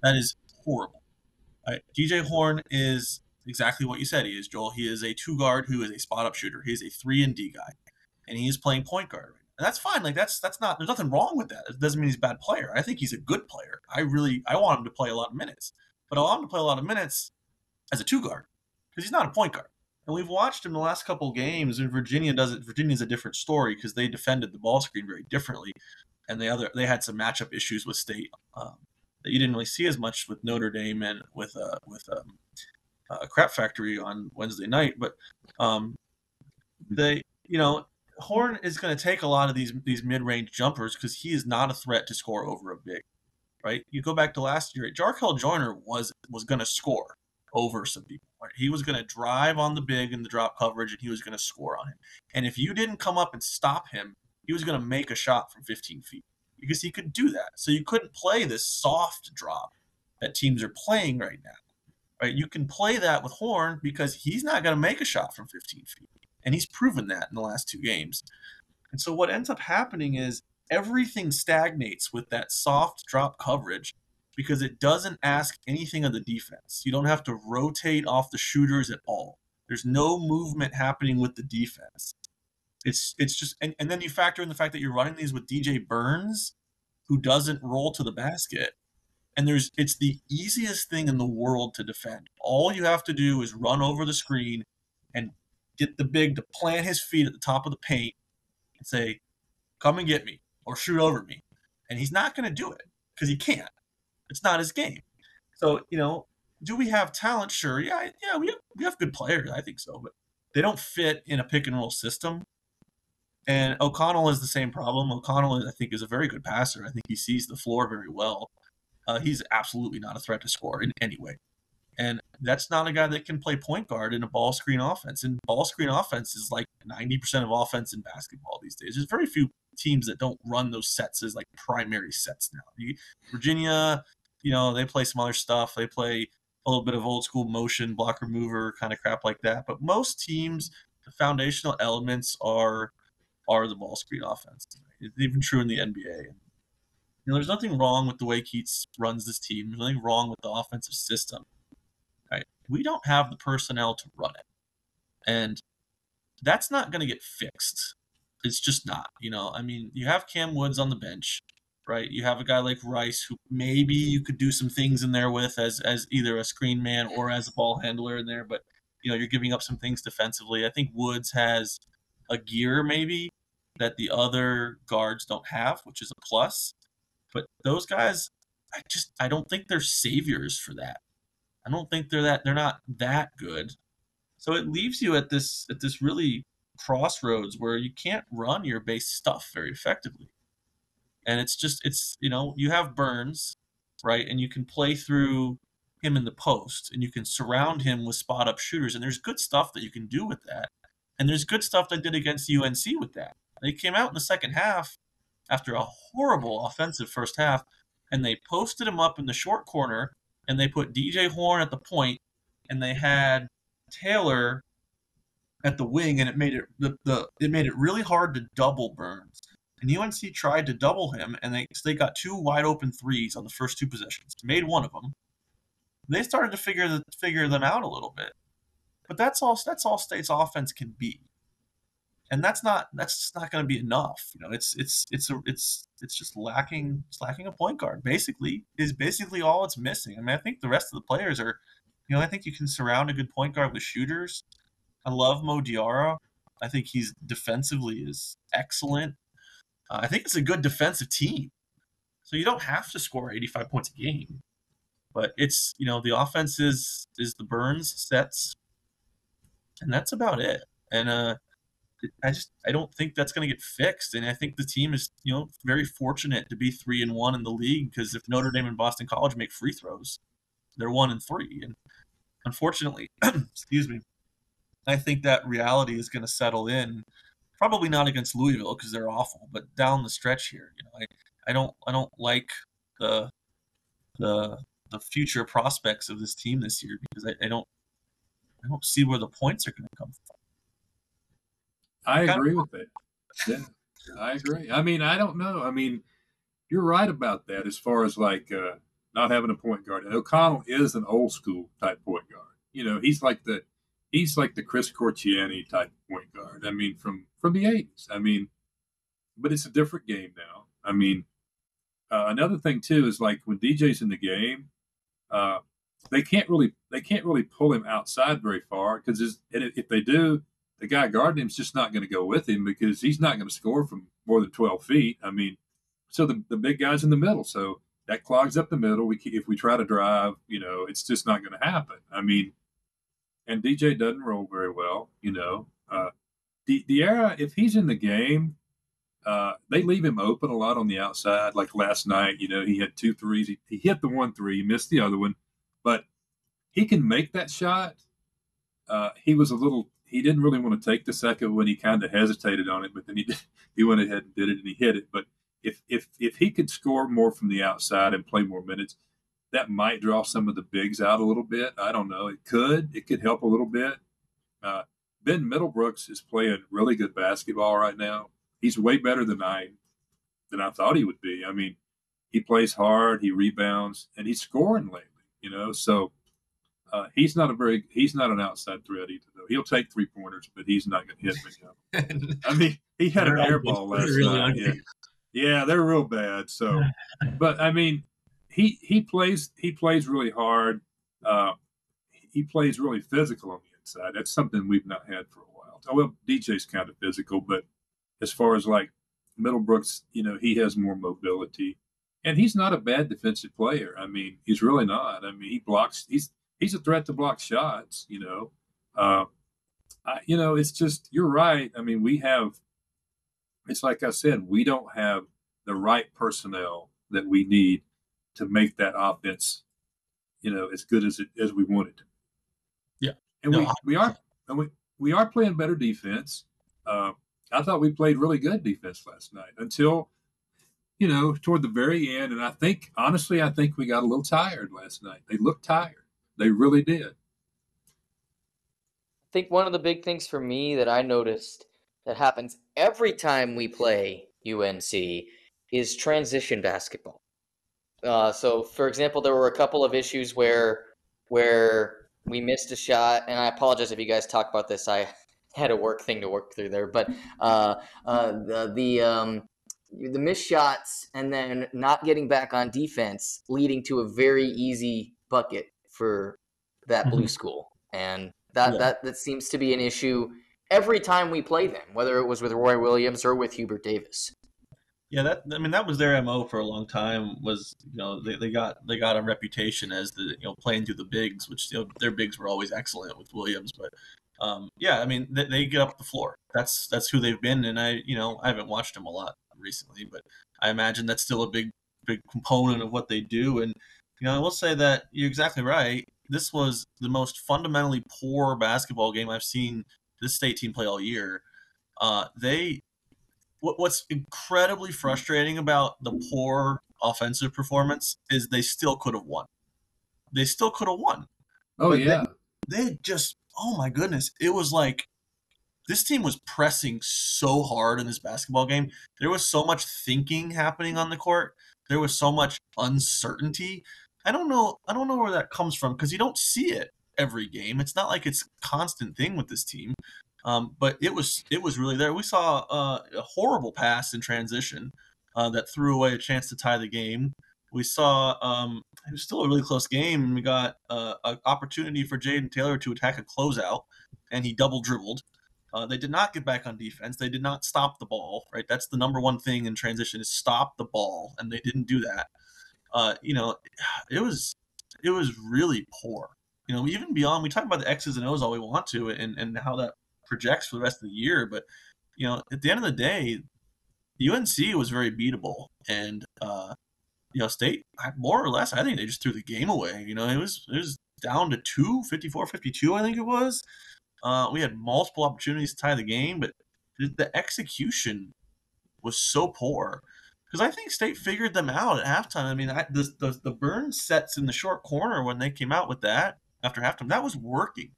That is horrible. Right. DJ Horne is exactly what you said he is, Joel. He is a two guard who is a spot up shooter. He is a three and D guy, and he is playing point guard. And that's fine. Like that's that's not. There's nothing wrong with that. It doesn't mean he's a bad player. I think he's a good player. I really I want him to play a lot of minutes, but I want him to play a lot of minutes as a two guard because he's not a point guard. And we've watched him the last couple games, and Virginia does it. Virginia's a different story because they defended the ball screen very differently, and the other they had some matchup issues with State um, that you didn't really see as much with Notre Dame and with uh, with um, uh, Crap Factory on Wednesday night. But um, they, you know, Horne is going to take a lot of these these mid range jumpers because he is not a threat to score over a big. Right? You go back to last year, Jarkel Joiner was was going to score over some people. Right? He was going to drive on the big and the drop coverage, and he was going to score on him. And if you didn't come up and stop him, he was going to make a shot from 15 feet because he could do that. So you couldn't play this soft drop that teams are playing right now. Right? You can play that with Horne because he's not going to make a shot from 15 feet. And he's proven that in the last two games. And so what ends up happening is everything stagnates with that soft drop coverage because it doesn't ask anything of the defense. You don't have to rotate off the shooters at all. There's no movement happening with the defense. It's it's just and, and then you factor in the fact that you're running these with DJ Burns, who doesn't roll to the basket. And there's it's the easiest thing in the world to defend. All you have to do is run over the screen and get the big to plant his feet at the top of the paint and say, Come and get me or shoot over me. And he's not gonna do it because he can't. It's not his game. So, you know, do we have talent? Sure. Yeah, yeah, we have, we have good players. I think so, but they don't fit in a pick and roll system. And O'Connell is the same problem. O'Connell, I think, is a very good passer. I think he sees the floor very well. Uh, he's absolutely not a threat to score in any way. And that's not a guy that can play point guard in a ball screen offense. And ball screen offense is like 90% of offense in basketball these days. There's very few teams that don't run those sets as like primary sets now. Virginia, you know, they play some other stuff. They play a little bit of old school motion, block remover kind of crap like that. But most teams, the foundational elements are are the ball screen offense. It's even true in the NBA. You know, there's nothing wrong with the way Keatts runs this team. There's nothing wrong with the offensive system. Right? We don't have the personnel to run it, and that's not going to get fixed. It's just not. You know, I mean, you have Cam Woods on the bench, right? You have a guy like Rice who maybe you could do some things in there with as as either a screen man or as a ball handler in there, but you know, you're giving up some things defensively. I think Woods has a gear maybe that the other guards don't have, which is a plus. But those guys, I just I don't think they're saviors for that. I don't think they're that they're not that good. So it leaves you at this at this really crossroads where you can't run your base stuff very effectively. And it's just it's you know, you have Burns, right? And you can play through him in the post and you can surround him with spot up shooters and there's good stuff that you can do with that. And there's good stuff they did against UNC with that. They came out in the second half after a horrible offensive first half, and they posted him up in the short corner, and they put DJ Horne at the point, and they had Taylor at the wing, and it made it the, the it made it really hard to double Burns. And UNC tried to double him, and they they got two wide open threes on the first two possessions. Made one of them. They started to figure the, figure them out a little bit, but that's all that's all State's offense can be. And that's not that's just not going to be enough. You know, it's it's it's a, it's it's just lacking it's lacking a point guard. Basically, is basically all it's missing. I mean, I think the rest of the players are, you know, I think you can surround a good point guard with shooters. I love Mo Diarra. I think he's defensively is excellent. Uh, I think it's a good defensive team. So you don't have to score 85 points a game. But it's, you know, the offense is is the Burns sets and that's about it. And uh I just I don't think that's going to get fixed, and I think the team is you know very fortunate to be three and one in the league because if Notre Dame and Boston College make free throws, they're one and three, and unfortunately, <clears throat> excuse me, I think that reality is going to settle in. Probably not against Louisville because they're awful, but down the stretch here, you know, I, I don't I don't like the the the future prospects of this team this year because I, I don't I don't see where the points are going to come from. I agree with that. Yeah, I agree. I mean, I don't know. I mean, you're right about that as far as like uh, not having a point guard. And O'Connell is an old school type point guard. You know, he's like the he's like the Chris Corchiani type point guard. I mean, from from the '80s. I mean, but it's a different game now. I mean, uh, another thing too is like when DJ's in the game, uh, they can't really they can't really pull him outside very far because if they do, the guy guarding him's just not going to go with him because he's not going to score from more than 12 feet. I mean, so the, the big guy's in the middle. So that clogs up the middle. We if we try to drive, you know, it's just not going to happen. I mean, and DJ doesn't roll very well, you know. Uh, Diarra, if he's in the game, uh, they leave him open a lot on the outside. Like last night, you know, he had two threes. He, he hit the one three, he missed the other one, but he can make that shot. Uh, he was a little he didn't really want to take the second when he kind of hesitated on it, but then he <laughs> did, he went ahead and did it and he hit it. But if if if he could score more from the outside and play more minutes, that might draw some of the bigs out a little bit. I don't know. It could. It could help a little bit. Uh, ben Middlebrooks is playing really good basketball right now. He's way better than I than I thought he would be. I mean, he plays hard, he rebounds, and he's scoring lately. You know, so uh, he's not a very he's not an outside threat either though. He'll take three pointers, but he's not going to hit many. <laughs> I mean, he had an air ball last really night. Yeah. yeah, they're real bad. So, <laughs> but I mean, he he plays he plays really hard. Uh, he plays really physical on the inside. That's something we've not had for a while. Oh, well, DJ's kind of physical, but as far as like Middlebrooks, you know, he has more mobility. And he's not a bad defensive player. I mean, he's really not. I mean, he blocks. He's he's a threat to block shots. You know, uh, I, you know, it's just you're right. I mean, we have. It's like I said, we don't have the right personnel that we need to make that offense, you know, as good as it as we want it to. Yeah, and no, we we are and we we are playing better defense. Uh, I thought we played really good defense last night until you know, toward the very end. And I think, honestly, I think we got a little tired last night. They looked tired. They really did. I think one of the big things for me that I noticed that happens every time we play UNC is transition basketball. Uh, so, for example, there were a couple of issues where where we missed a shot, and I apologize if you guys talk about this. I <laughs> had a work thing to work through there, but uh, uh, the the, um, the missed shots and then not getting back on defense, leading to a very easy bucket for that blue mm-hmm. school, and that, yeah. that that seems to be an issue every time we play them, whether it was with Roy Williams or with Hubert Davis. Yeah, that I mean that was their mo for a long time. Was you know they, they got they got a reputation as the you know playing through the bigs, which you know their bigs were always excellent with Williams, but um, yeah, I mean they, they get up the floor. That's that's who they've been, and I you know I haven't watched them a lot recently, but I imagine that's still a big big component of what they do. And you know, I will say that you're exactly right. This was the most fundamentally poor basketball game I've seen this state team play all year. Uh, they, what, what's incredibly frustrating about the poor offensive performance is they still could have won. They still could have won. Oh but yeah, they, they just oh my goodness, it was like this team was pressing so hard in this basketball game. There was so much thinking happening on the court. There was so much uncertainty I don't know. I don't know where that comes from because you don't see it every game. It's not like it's constant thing with this team. Um, but it was it was really there. We saw uh, a horrible pass in transition uh, that threw away a chance to tie the game. We saw um, it was still a really close game, and we got uh, an opportunity for Jayden Taylor to attack a closeout, and he double dribbled. Uh, they did not get back on defense. They did not stop the ball. Right, that's the number one thing in transition is stop the ball, and they didn't do that. Uh, you know, it was it was really poor. You know, even beyond we talk about the X's and O's all we want to, and and how that projects for the rest of the year, but you know, at the end of the day, UNC was very beatable, and uh, you know, State more or less, I think they just threw the game away. You know, it was it was down to two, 54-52, I think it was. Uh, we had multiple opportunities to tie the game, but the execution was so poor because I think State figured them out at halftime. I mean, I, the, the the Burns sets in the short corner when they came out with that after halftime that was working.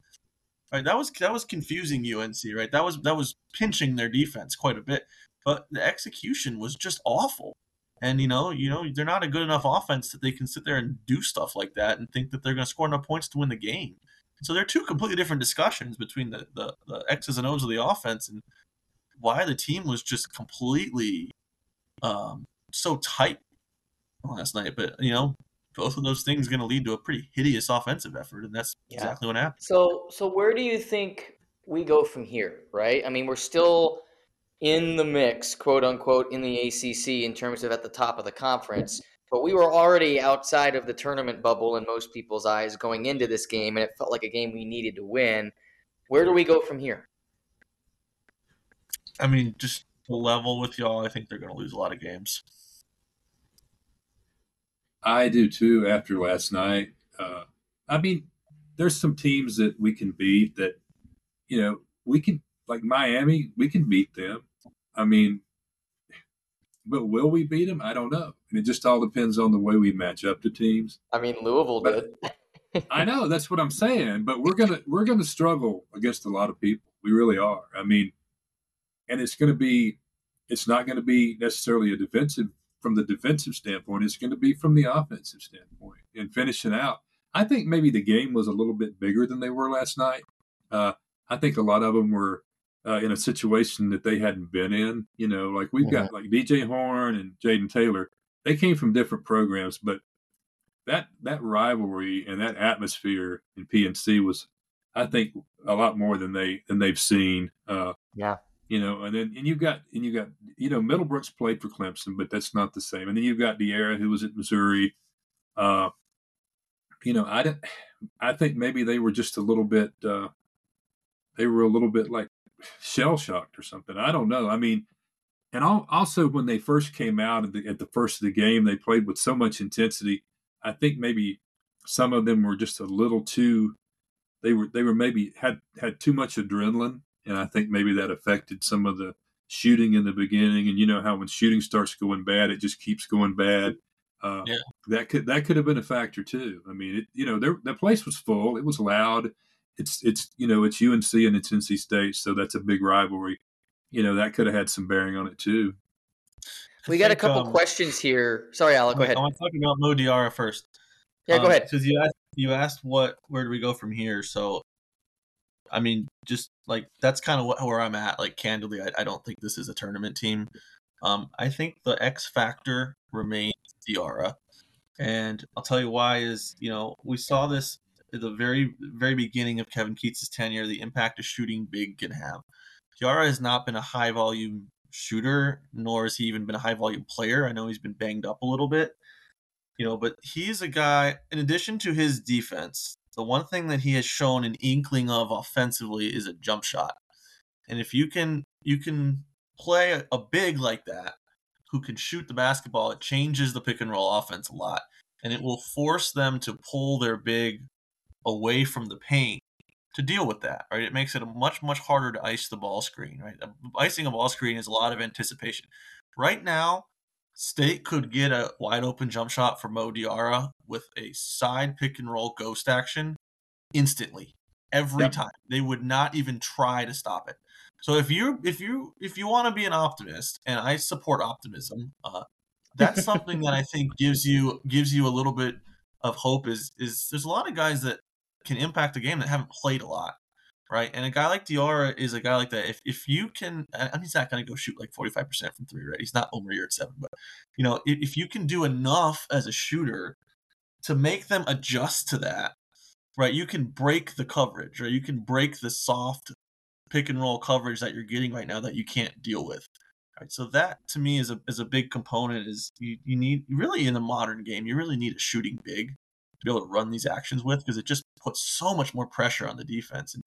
Right, that was that was confusing UNC. Right, that was that was pinching their defense quite a bit, but the execution was just awful. And you know, you know, they're not a good enough offense that they can sit there and do stuff like that and think that they're going to score enough points to win the game. So they're two completely different discussions between the, the, the X's and O's of the offense and why the team was just completely um, so tight last night. But you know, both of those things going to lead to a pretty hideous offensive effort, and that's yeah. exactly what happened. So, so where do you think we go from here? Right? I mean, we're still in the mix, quote unquote, in the ACC in terms of at the top of the conference. But we were already outside of the tournament bubble in most people's eyes going into this game, and it felt like a game we needed to win. Where do we go from here? I mean, just the level with y'all, I think they're going to lose a lot of games. I do too. After last night, uh, I mean, there's some teams that we can beat that, you know, we can like Miami, we can beat them. I mean, but will we beat them? I don't know. And it just all depends on the way we match up to teams. I mean, Louisville but, did. I know that's what I'm saying, but we're gonna we're gonna struggle against a lot of people. We really are. I mean, and it's gonna be, it's not gonna be necessarily a defensive from the defensive standpoint. It's going to be from the offensive standpoint and finishing out. I think maybe the game was a little bit bigger than they were last night. Uh, I think a lot of them were uh, in a situation that they hadn't been in. You know, like we've got like DJ Horne and Jayden Taylor. They came from different programs, but that that rivalry and that atmosphere in PNC was, I think, a lot more than they than they've seen. Uh, yeah. You know, and then and you've got and you got you know Middlebrooks played for Clemson, but that's not the same. And then you've got Diarra who was at Missouri. Uh, you know, I didn't. I think maybe they were just a little bit. Uh, they were a little bit like shell shocked or something. I don't know. I mean, and also when they first came out at the, at the first of the game, they played with so much intensity. I think maybe some of them were just a little too. They were they were maybe had had too much adrenaline, and I think maybe that affected some of the shooting in the beginning. And you know how when shooting starts going bad, it just keeps going bad. Uh, yeah. That could that could have been a factor too. I mean, it, you know, there, the place was full. It was loud it's it's you know it's UNC and it's NC State, so that's a big rivalry. You know that could have had some bearing on it too. We got a couple um, questions here. Sorry, Alec, go ahead. I want to talk about Mo Diarra first. Yeah, um, go ahead. Because you asked you asked what where do we go from here? So, I mean, just like that's kind of where I'm at. Like candidly, I, I don't think this is a tournament team. Um, I think the X factor remains Diarra, and I'll tell you why. Is you know we saw this at the very very beginning of Kevin Keatts's tenure, the impact a shooting big can have. Diarra has not been a high volume shooter, nor has he even been a high volume player. I know he's been banged up a little bit, you know, but he's a guy. In addition to his defense, the one thing that he has shown an inkling of offensively is a jump shot. And if you can you can play a, big like that who can shoot the basketball, it changes the pick and roll offense a lot. And it will force them to pull their big away from the paint to deal with that, right? It makes it much, much harder to ice the ball screen, right? Uh, icing a ball screen is a lot of anticipation. Right now, State could get a wide open jump shot for Mo Diarra with a side pick and roll ghost action instantly every yep. time. They would not even try to stop it. So if you if you if you want to be an optimist, and I support optimism, uh, that's <laughs> something that I think gives you gives you a little bit of hope. Is is there's a lot of guys that can impact the game that haven't played a lot, right? And a guy like Diarra is a guy like that. If if you can, and he's not going to go shoot like forty five percent from three, right? He's not Omer Yurtseven, but you know, if, if you can do enough as a shooter to make them adjust to that, right? You can break the coverage, or you can break the soft pick and roll coverage that you're getting right now that you can't deal with. Right. So that to me is a is a big component. Is you, you need really in the modern game, you really need a shooting big to be able to run these actions with because it just puts so much more pressure on the defense. And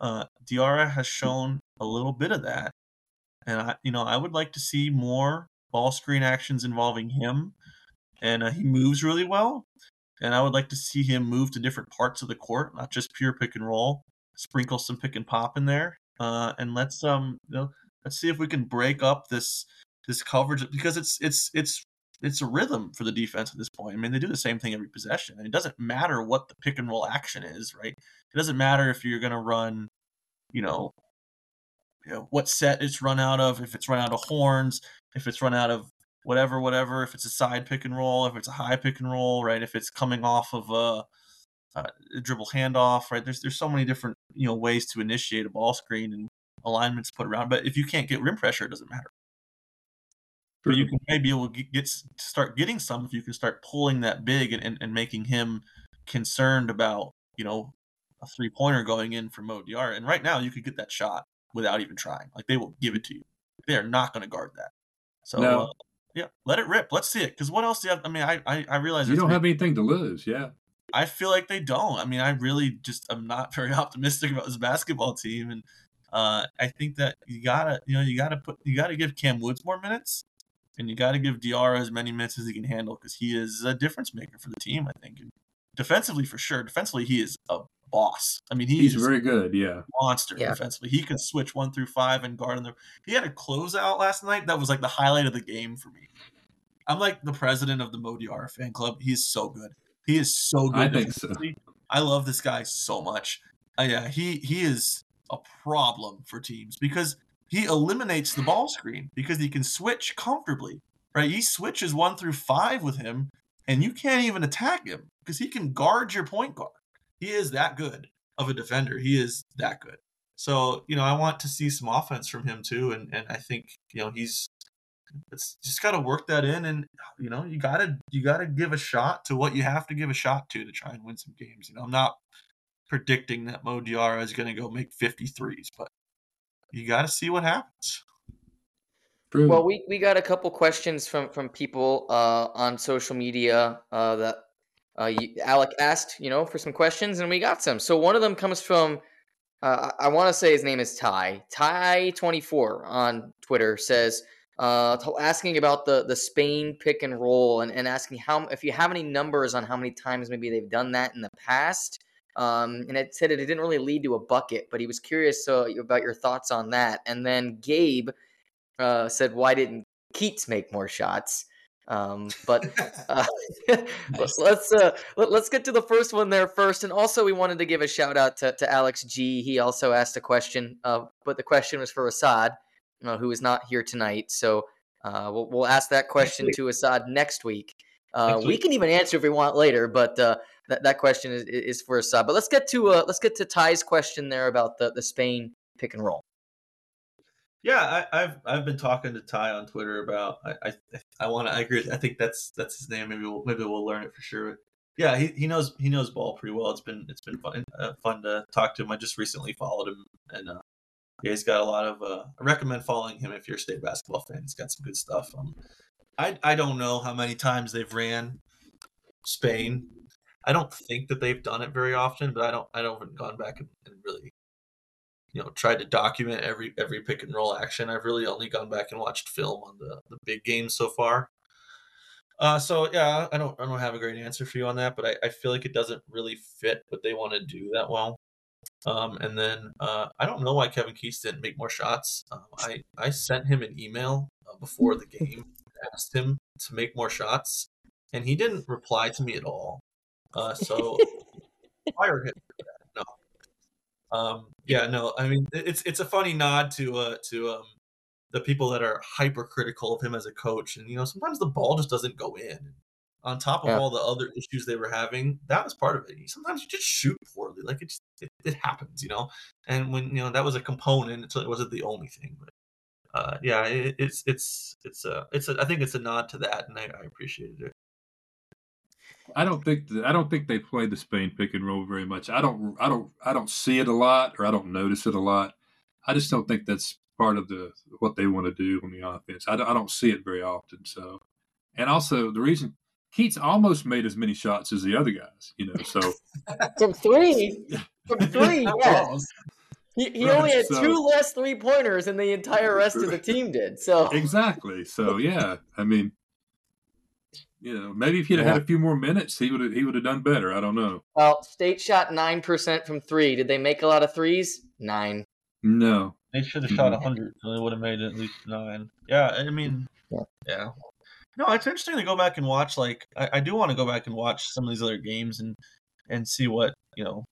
uh, Diarra has shown a little bit of that, and I you know I would like to see more ball screen actions involving him. And uh, he moves really well, and I would like to see him move to different parts of the court, not just pure pick and roll. Sprinkle some pick and pop in there, uh, and let's um you know let's see if we can break up this this coverage because it's it's it's it's a rhythm for the defense at this point. I mean, they do the same thing every possession, and it doesn't matter what the pick and roll action is, right? It doesn't matter if you're going to run, you know, you know, what set it's run out of, if it's run out of horns, if it's run out of whatever, whatever, if it's a side pick and roll, if it's a high pick and roll, right? If it's coming off of a, uh, a dribble handoff, right? There's there's so many different you know ways to initiate a ball screen and alignments put around. But if you can't get rim pressure, it doesn't matter. But you can maybe to get start getting some if you can start pulling that big and, and, and making him concerned about you know a three pointer going in for Mo Diarra. And right now, you could get that shot without even trying. Like they will give it to you. They are not going to guard that. So No. uh, yeah, let it rip. Let's see it. Because what else do you have? I mean, I I, I realize You don't have anything to lose. Yeah. I feel like they don't. I mean, I really just I'm not <laughs> very optimistic about this basketball team, and uh, I think that you gotta, you know, you gotta put, you gotta give Cam Woods more minutes, and you gotta give Diarra as many minutes as he can handle because he is a difference maker for the team. I think, and defensively for sure. Defensively, he is a boss. I mean, he He's very good. Yeah. monster Yeah. defensively. He can switch one through five and guard in the. He had a closeout last night that was like the highlight of the game for me. I'm like the president of the Mo Diarra fan club. He's so good. He is so good. I think so. I love this guy so much. Uh, yeah, he he is a problem for teams because he eliminates the ball screen because he can switch comfortably. Right? He switches one through five with him, and you can't even attack him because he can guard your point guard. He is that good of a defender. He is that good. So you know, I want to see some offense from him too, and and I think you know he's it's just got to work that in, and you know you gotta you gotta give a shot to what you have to give a shot to to try and win some games. You know, I'm not predicting that Mo Diarra is going to go make 53s, but you got to see what happens. True. Well, we, we got a couple questions from from people uh, on social media uh, that uh, Alec asked, you know, for some questions, and we got some. So one of them comes from, uh, I, I want to say his name is Ty. Ty twenty four on Twitter says, uh, asking about the the Spain pick and roll, and, and asking how if you have any numbers on how many times maybe they've done that in the past. Um, and it said it didn't really lead to a bucket, but he was curious uh, about your thoughts on that. And then Gabe uh, said, "Why didn't Keatts make more shots?" Um, but <laughs> uh, <laughs> Nice. let's uh, let, us get to the first one there first. And also, we wanted to give a shout out to, to Alex G. He also asked a question, uh, but the question was for Assad, uh, who is not here tonight. So uh, we'll, we'll ask that question to Assad next week. Uh, Next we can even answer if we want later, but uh, that that question is, is for Assad. But let's get to uh, let's get to Ty's question there about the the Spain pick and roll. Yeah, I, I've I've been talking to Ty on Twitter about I I, I want to I agree. I think that's that's his name. Maybe we'll maybe we'll learn it for sure. Yeah, he, he knows he knows ball pretty well. It's been it's been fun uh, fun to talk to him. I just recently followed him, and uh, yeah, he's got a lot of. Uh, I recommend following him if you're a state basketball fan. He's got some good stuff. Um, I I don't know how many times they've ran Spain. I don't think that they've done it very often, but I don't I don't haven't gone back and, and really you know tried to document every every pick and roll action. I've really only gone back and watched film on the the big games so far. Uh, so yeah, I don't I don't have a great answer for you on that, but I, I feel like it doesn't really fit what they want to do that well. Um, and then uh, I don't know why Kevin Keatts didn't make more shots. Um, I I sent him an email uh, before the <laughs> game, asked him to make more shots, and he didn't reply to me at all. Uh, <laughs> so fire him. No. Um, yeah, no. I mean, it's it's a funny nod to uh to um the people that are hypercritical of him as a coach, and you know sometimes the ball just doesn't go in. On top of Yeah. all the other issues they were having, that was part of it. Sometimes you just shoot poorly. Like it's it, it happens, you know. And when you know that was a component, so it wasn't the only thing. But uh, yeah, it, it's it's it's a it's a I think it's a nod to that, and I, I appreciated it. I don't think that, I don't think they play the Spain pick and roll very much. I don't I don't I don't see it a lot or I don't notice it a lot. I just don't think that's part of the what they want to do on the offense. I don't, I don't see it very often. So, and also the reason Keatts almost made as many shots as the other guys, you know. So <laughs> from three, from three, <laughs> yes. He, he Right, only had so- two less three pointers than the entire rest of the team did. So exactly. So yeah, I mean, you know, maybe if he'd have had a few more minutes, he would have he would have done better. I don't know. well, State shot nine percent from three. Did they make a lot of threes? Nine. No, They should have shot Mhm. 100, so they would have made at least nine. Yeah, I mean, Yeah. yeah. No, it's interesting to go back and watch. Like, I, I do want to go back and watch some of these other games and and see what you know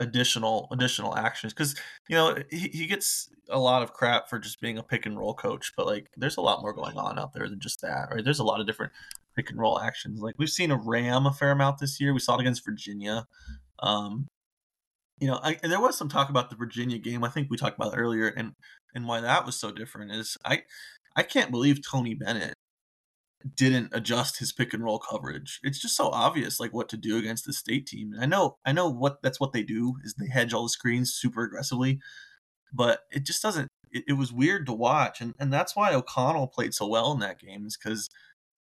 additional additional actions because you know he, he gets a lot of crap for just being a pick and roll coach but like there's a lot more going on out there than just that right? There's a lot of different pick and roll actions. Like we've seen a ram a fair amount this year. We saw it against virginia. Um you know I, and there was some talk about the virginia game i think we talked about earlier and and why that was so different is i i can't believe tony bennett didn't adjust his pick and roll coverage. It's just so obvious like what to do against the state team. And I know I know what that's what they do is they hedge all the screens super aggressively, but it just doesn't it, it was weird to watch and and that's why O'Connell played so well in that game is cuz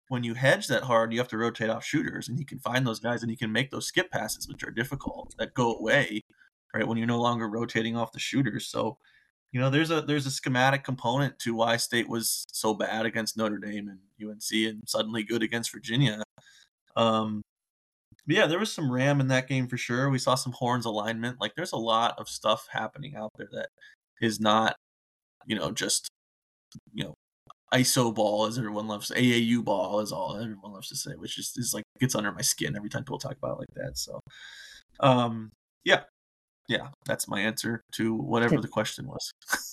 when you hedge that hard, you have to rotate off shooters and he can find those guys and he can make those skip passes which are difficult that go away right when you're no longer rotating off the shooters. So you know there's a there's a schematic component to why state was so bad against notre dame and unc and suddenly good against virginia. Um yeah there was some ram in that game for sure. We saw some horns alignment. Like there's a lot of stuff happening out there that is not you know just you know iso ball as everyone loves aau ball is all everyone loves to say which just is like gets under my skin every time people talk about it like that so um yeah yeah that's my answer to whatever the question was <laughs>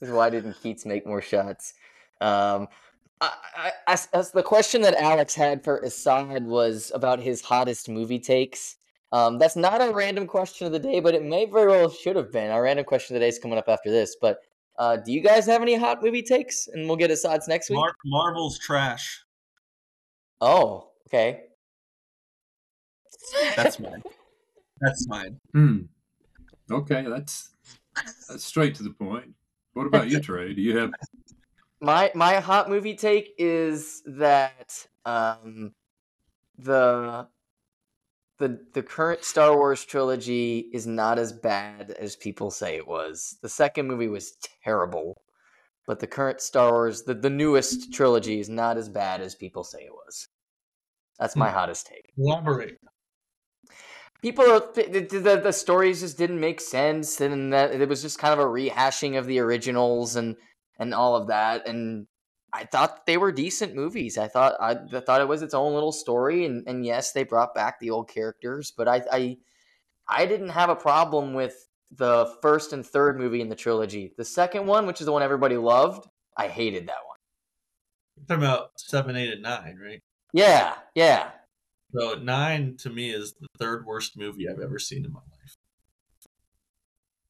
Why didn't Keatts make more shots? Um, I, I, as, as the question that Alex had for Assad was about his hottest movie takes. Um, that's not a random question of the day, but it may very well should have been. Our random question of the day is coming up after this. But uh, do you guys have any hot movie takes? And we'll get Assad's next week. Mar- Marvel's trash. oh, okay. That's mine. That's mine. Hmm. Okay, that's that's straight to the point. What about you, <laughs> Trey? Do you have? my my hot movie take is that um the the the current Star Wars trilogy is not as bad as people say it was. The second movie was terrible, but the current Star Wars, the, the newest trilogy is not as bad as people say it was. That's my hottest take. Elaborate. People are the, the, the stories just didn't make sense, and that it was just kind of a rehashing of the originals and and all of that. And I thought they were decent movies. I thought I, I thought it was its own little story, and, and yes, they brought back the old characters, but I, I I didn't have a problem with the first and third movie in the trilogy. The second one, which is the one everybody loved, I hated that one. You're talking about seven, eight, and nine, right? Yeah, yeah. So nine to me is the third worst movie I've ever seen in my life.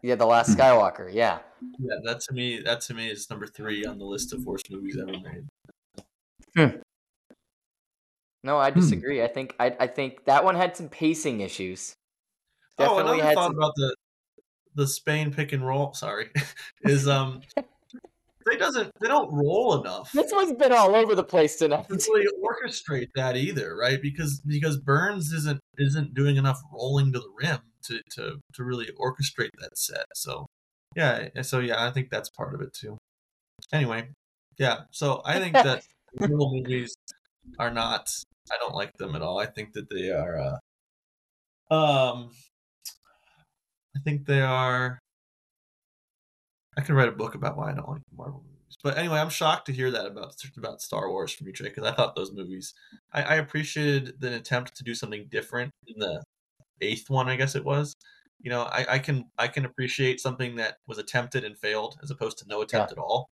Yeah, the last Hmm. Skywalker. Yeah, Yeah, that to me, that to me is number three on the list of worst movies ever made. no, I Hmm. disagree. I think I, I think that one had some pacing issues. oh, Definitely another had thought some. about the the Spain pick and roll. Sorry, <laughs> is um <laughs> they doesn't they don't roll enough. This one's been all over the place tonight. to really orchestrate that either, right? Because because Burns isn't isn't doing enough rolling to the rim to to to really orchestrate that set. So yeah, so yeah, I think that's part of it too. Anyway, yeah, so I think <laughs> that real movies are not. I don't like them at all. I think that they are. Uh, um, I think they are. I can write a book about why I don't like Marvel movies. But anyway, I'm shocked to hear that about about Star Wars from you, Trey, because I thought those movies. I, I appreciated the attempt to do something different in the eighth one, I guess it was. You know, I, I can I can appreciate something that was attempted and failed as opposed to no attempt at all.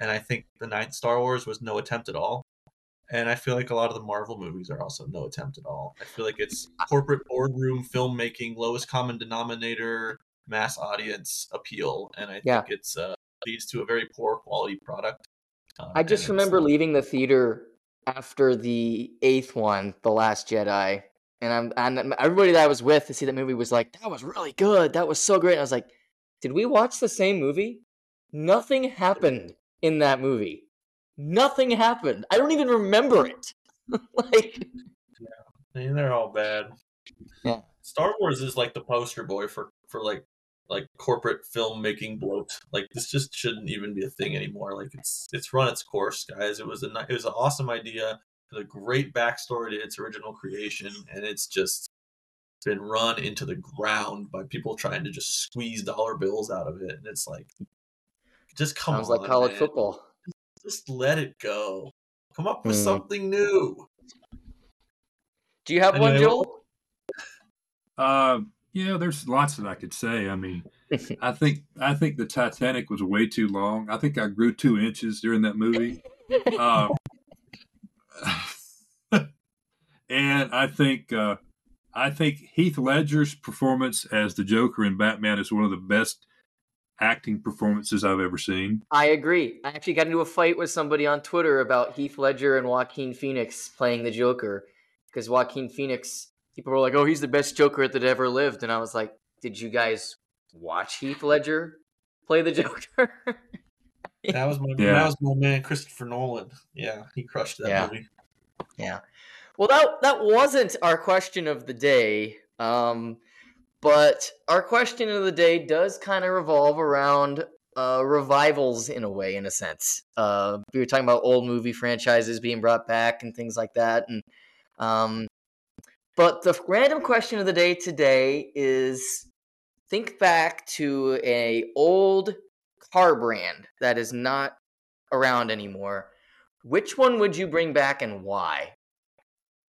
And I think the ninth Star Wars was no attempt at all. and I feel like a lot of the Marvel movies are also no attempt at all. I feel like it's corporate boardroom filmmaking, lowest common denominator, mass audience appeal, and I Yeah. think it's uh, leads to a very poor quality product. Uh, I just remember leaving the theater after the eighth one, The Last Jedi, and I'm and everybody that I was with to see that movie was like, "That was really good. That was so great." And I was like, "Did we watch the same movie? Nothing happened in that movie. Nothing happened. I don't even remember it. <laughs> like, I mean, they're all bad. Yeah. Star Wars is like the poster boy for for like like corporate filmmaking bloat. Like this just shouldn't even be a thing anymore. Like it's it's run its course, guys. It was a it was an awesome idea a great backstory to its original creation, and it's just been run into the ground by people trying to just squeeze dollar bills out of it. And it's like, just come sounds on, like college man. football." Just let it go. Come up with Hmm. something new. Do you have one, Joel? Uh, yeah, there's lots that I could say. I mean, <laughs> I think I think the Titanic was way too long. I think I grew two inches during that movie. Um, <laughs> and I think uh, I think Heath Ledger's performance as the Joker in Batman is one of the best acting performances I've ever seen. I agree. I actually got into a fight with somebody on Twitter about Heath Ledger and Joaquin Phoenix playing the Joker because Joaquin Phoenix, people were like, "Oh, he's the best Joker that ever lived," and I was like, "Did you guys watch Heath Ledger play the <laughs> Joker?" That was my Yeah. that was my man Christopher Nolan. Yeah, he crushed that Yeah. movie. Yeah. Well, that that wasn't our question of the day. Um, but our question of the day does kind of revolve around uh, revivals in a way, in a sense. Uh, we were talking about old movie franchises being brought back and things like that, and um, but the random question of the day today is: think back to a old car brand that is not around anymore. Which one would you bring back and why?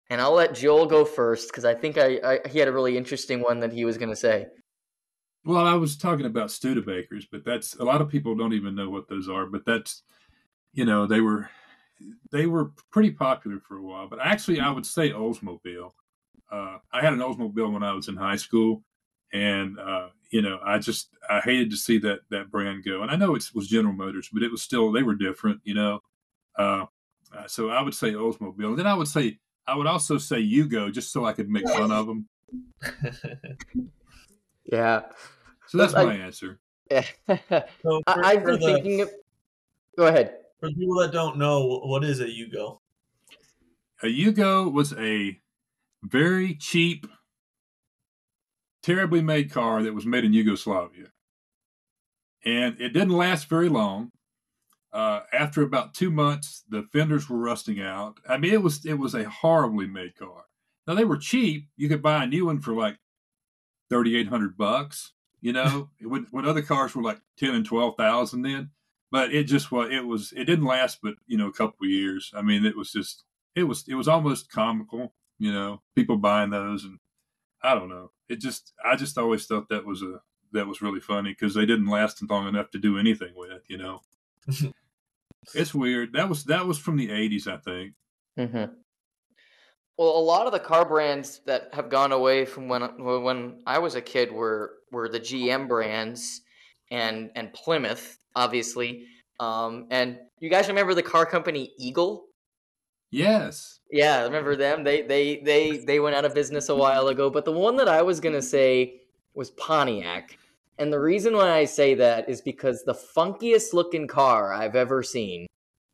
And I'll let Joel go first because I think I, I he had a really interesting one that he was going to say. Well, I was talking about Studebakers, but that's a lot of people don't even know what those are. But that's you know they were they were pretty popular for a while. But actually, I would say Oldsmobile. Uh, I had an Oldsmobile when I was in high school, and uh, you know I just I hated to see that that brand go. And I know it was General Motors, but it was still they were different, you know. Uh, uh, so I would say Oldsmobile. And then I would say I would also say Yugo, just so I could make fun of them. <laughs> Yeah. So that's I- my answer. <laughs> So I, for, I've for been the, thinking of. Go ahead. for people that don't know, what is a Yugo? A Yugo was a very cheap, terribly made car that was made in Yugoslavia. And it didn't last very long. Uh, after about two months, the fenders were rusting out. I mean, it was it was a horribly made car. Now they were cheap; you could buy a new one for like thirty eight hundred bucks. You know, <laughs> when when other cars were like ten and twelve thousand then. But it just was it was it didn't last, but you know, a couple of years. I mean, it was just it was it was almost comical. You know, people buying those, and I don't know. It just I just always thought that was a that was really funny because they didn't last long enough to do anything with. You know, <laughs> it's weird. That was that was from the '80s, I think. Mm-hmm. Well, a lot of the car brands that have gone away from when when I was a kid were were the GM brands and and Plymouth, obviously. Um, and you guys remember the car company Eagle? Yes. Yeah, remember them? They they they they went out of business a while ago. But the one that I was gonna say was Pontiac, and the reason why I say that is because the funkiest looking car I've ever seen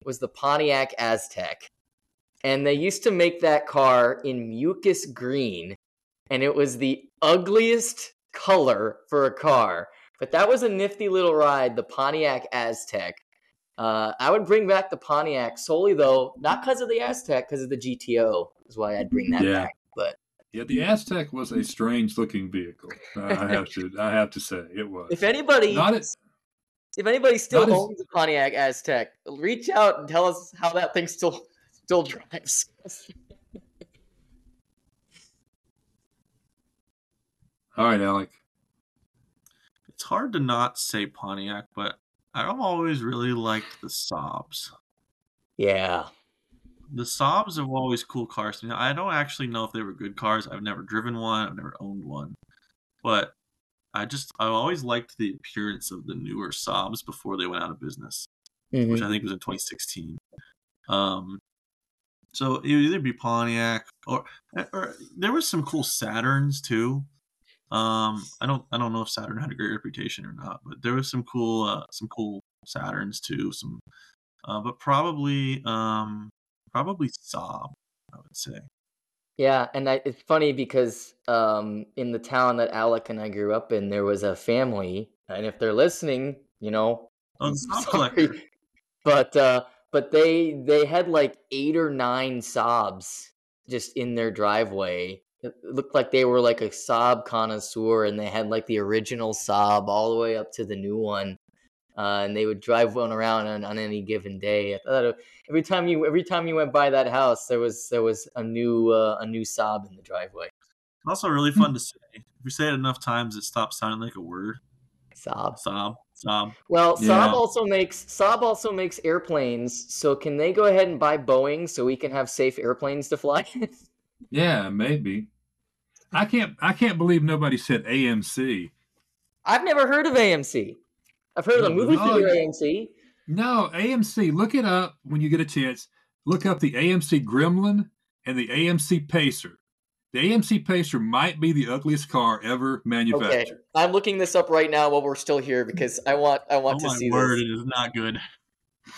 was the Pontiac Aztec, and they used to make that car in mucus green, and it was the ugliest color for a car. But that was a nifty little ride, the Pontiac Aztec. Uh, I would bring back the Pontiac solely though, not because of the Aztec, because of the GTO is why I'd bring that Yeah. back. But Yeah, the Aztec was a strange looking vehicle. I I have to I have to say it was. if anybody, Not as if anybody still not as- owns a Pontiac Aztec, reach out and tell us how that thing still still drives. all right, Alec. It's hard to not say Pontiac, but I've always really liked the Saabs. yeah, the Saabs are always cool cars. to me. I don't actually know if they were good cars. I've never driven one. I've never owned one, but I just I always liked the appearance of the newer Saabs before they went out of business, Mhm. which I think was in 2016. Um, so it would either be Pontiac or or there was some cool Saturns too. Um, I don't I don't know if Saturn had a great reputation or not, but there was some cool uh, some cool Saturns too. Some, uh, but probably um probably Saab. I would say. Yeah, and I, it's funny because um, in the town that Alec and I grew up in, there was a family, and if they're listening, you know, Oh, <laughs> sorry, but uh, but they they had like eight or nine Saabs just in their driveway. It looked like they were like a Saab connoisseur, and they had like the original Saab all the way up to the new one. Uh, and they would drive one around on, on any given day. I thought it- every time you every time you went by that house, there was there was a new uh, a new Saab in the driveway. Also, really fun <laughs> to say. If you say it enough times, it stops sounding like a word. Saab. Saab, Saab. Well, Yeah. Saab also makes Saab also makes airplanes. So can they go ahead and buy Boeing so we can have safe airplanes to fly? <laughs> Yeah, maybe. I can't. I can't believe nobody said AMC. I've never heard of AMC. I've heard of the movie no, theater you- AMC. No, AMC. Look it up when you get a chance. Look up the AMC Gremlin and the AMC Pacer. The AMC Pacer might be the ugliest car ever manufactured. Okay, manufactured. I'm looking this up right now while we're still here because I want I Oh want to my see word, this. it is not good.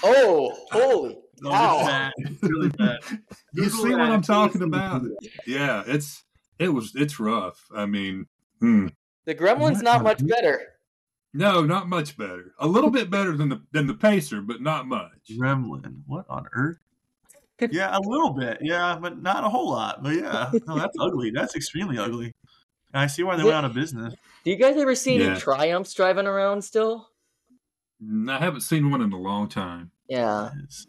Oh, holy No, cow! it's bad. It's really bad. <laughs> You Google see what. I'm talking about? Yeah, it's it was it's rough. I mean, hmm. The Gremlin's not much better. no, not much better. A little bit better than the than the Pacer, but not much. Gremlin. What on earth? Yeah, a little bit. Yeah, but not a whole lot. But yeah, no, that's ugly. That's extremely ugly. And I see why they went out of business. Do you guys ever see Yeah. any Triumphs driving around still? I haven't seen one in a long time. Yeah, It's-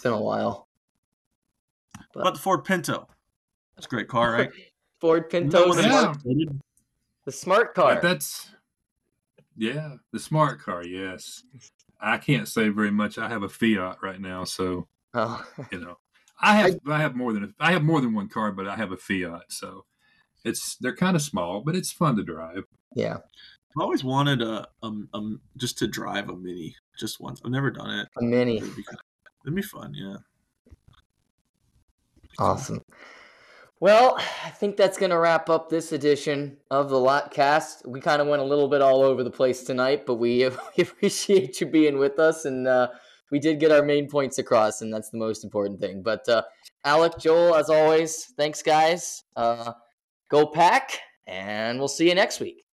it's been a while. What about the Ford Pinto? That's a great car, right? <laughs> Ford Pinto, one Yeah. the- the smart But car. that's yeah, the smart car. Yes, I can't say very much. I have a Fiat right now, so Oh. you know, I have <laughs> I, have more than a, I have more than one car, but I have a Fiat, so it's they're kind of small, but it's fun to drive. yeah, I've always wanted a um um just to drive a mini just once. I've never done it. a mini. Kinda- it'd be fun, yeah. Awesome. Well, I think that's going to wrap up this edition of the Lotcast. We kind of went a little bit all over the place tonight, but we, <laughs> we appreciate you being with us, and uh, we did get our main points across, and that's the most important thing. But uh, Alec, Joel, as always, thanks, guys. Uh, go pack, and we'll see you next week.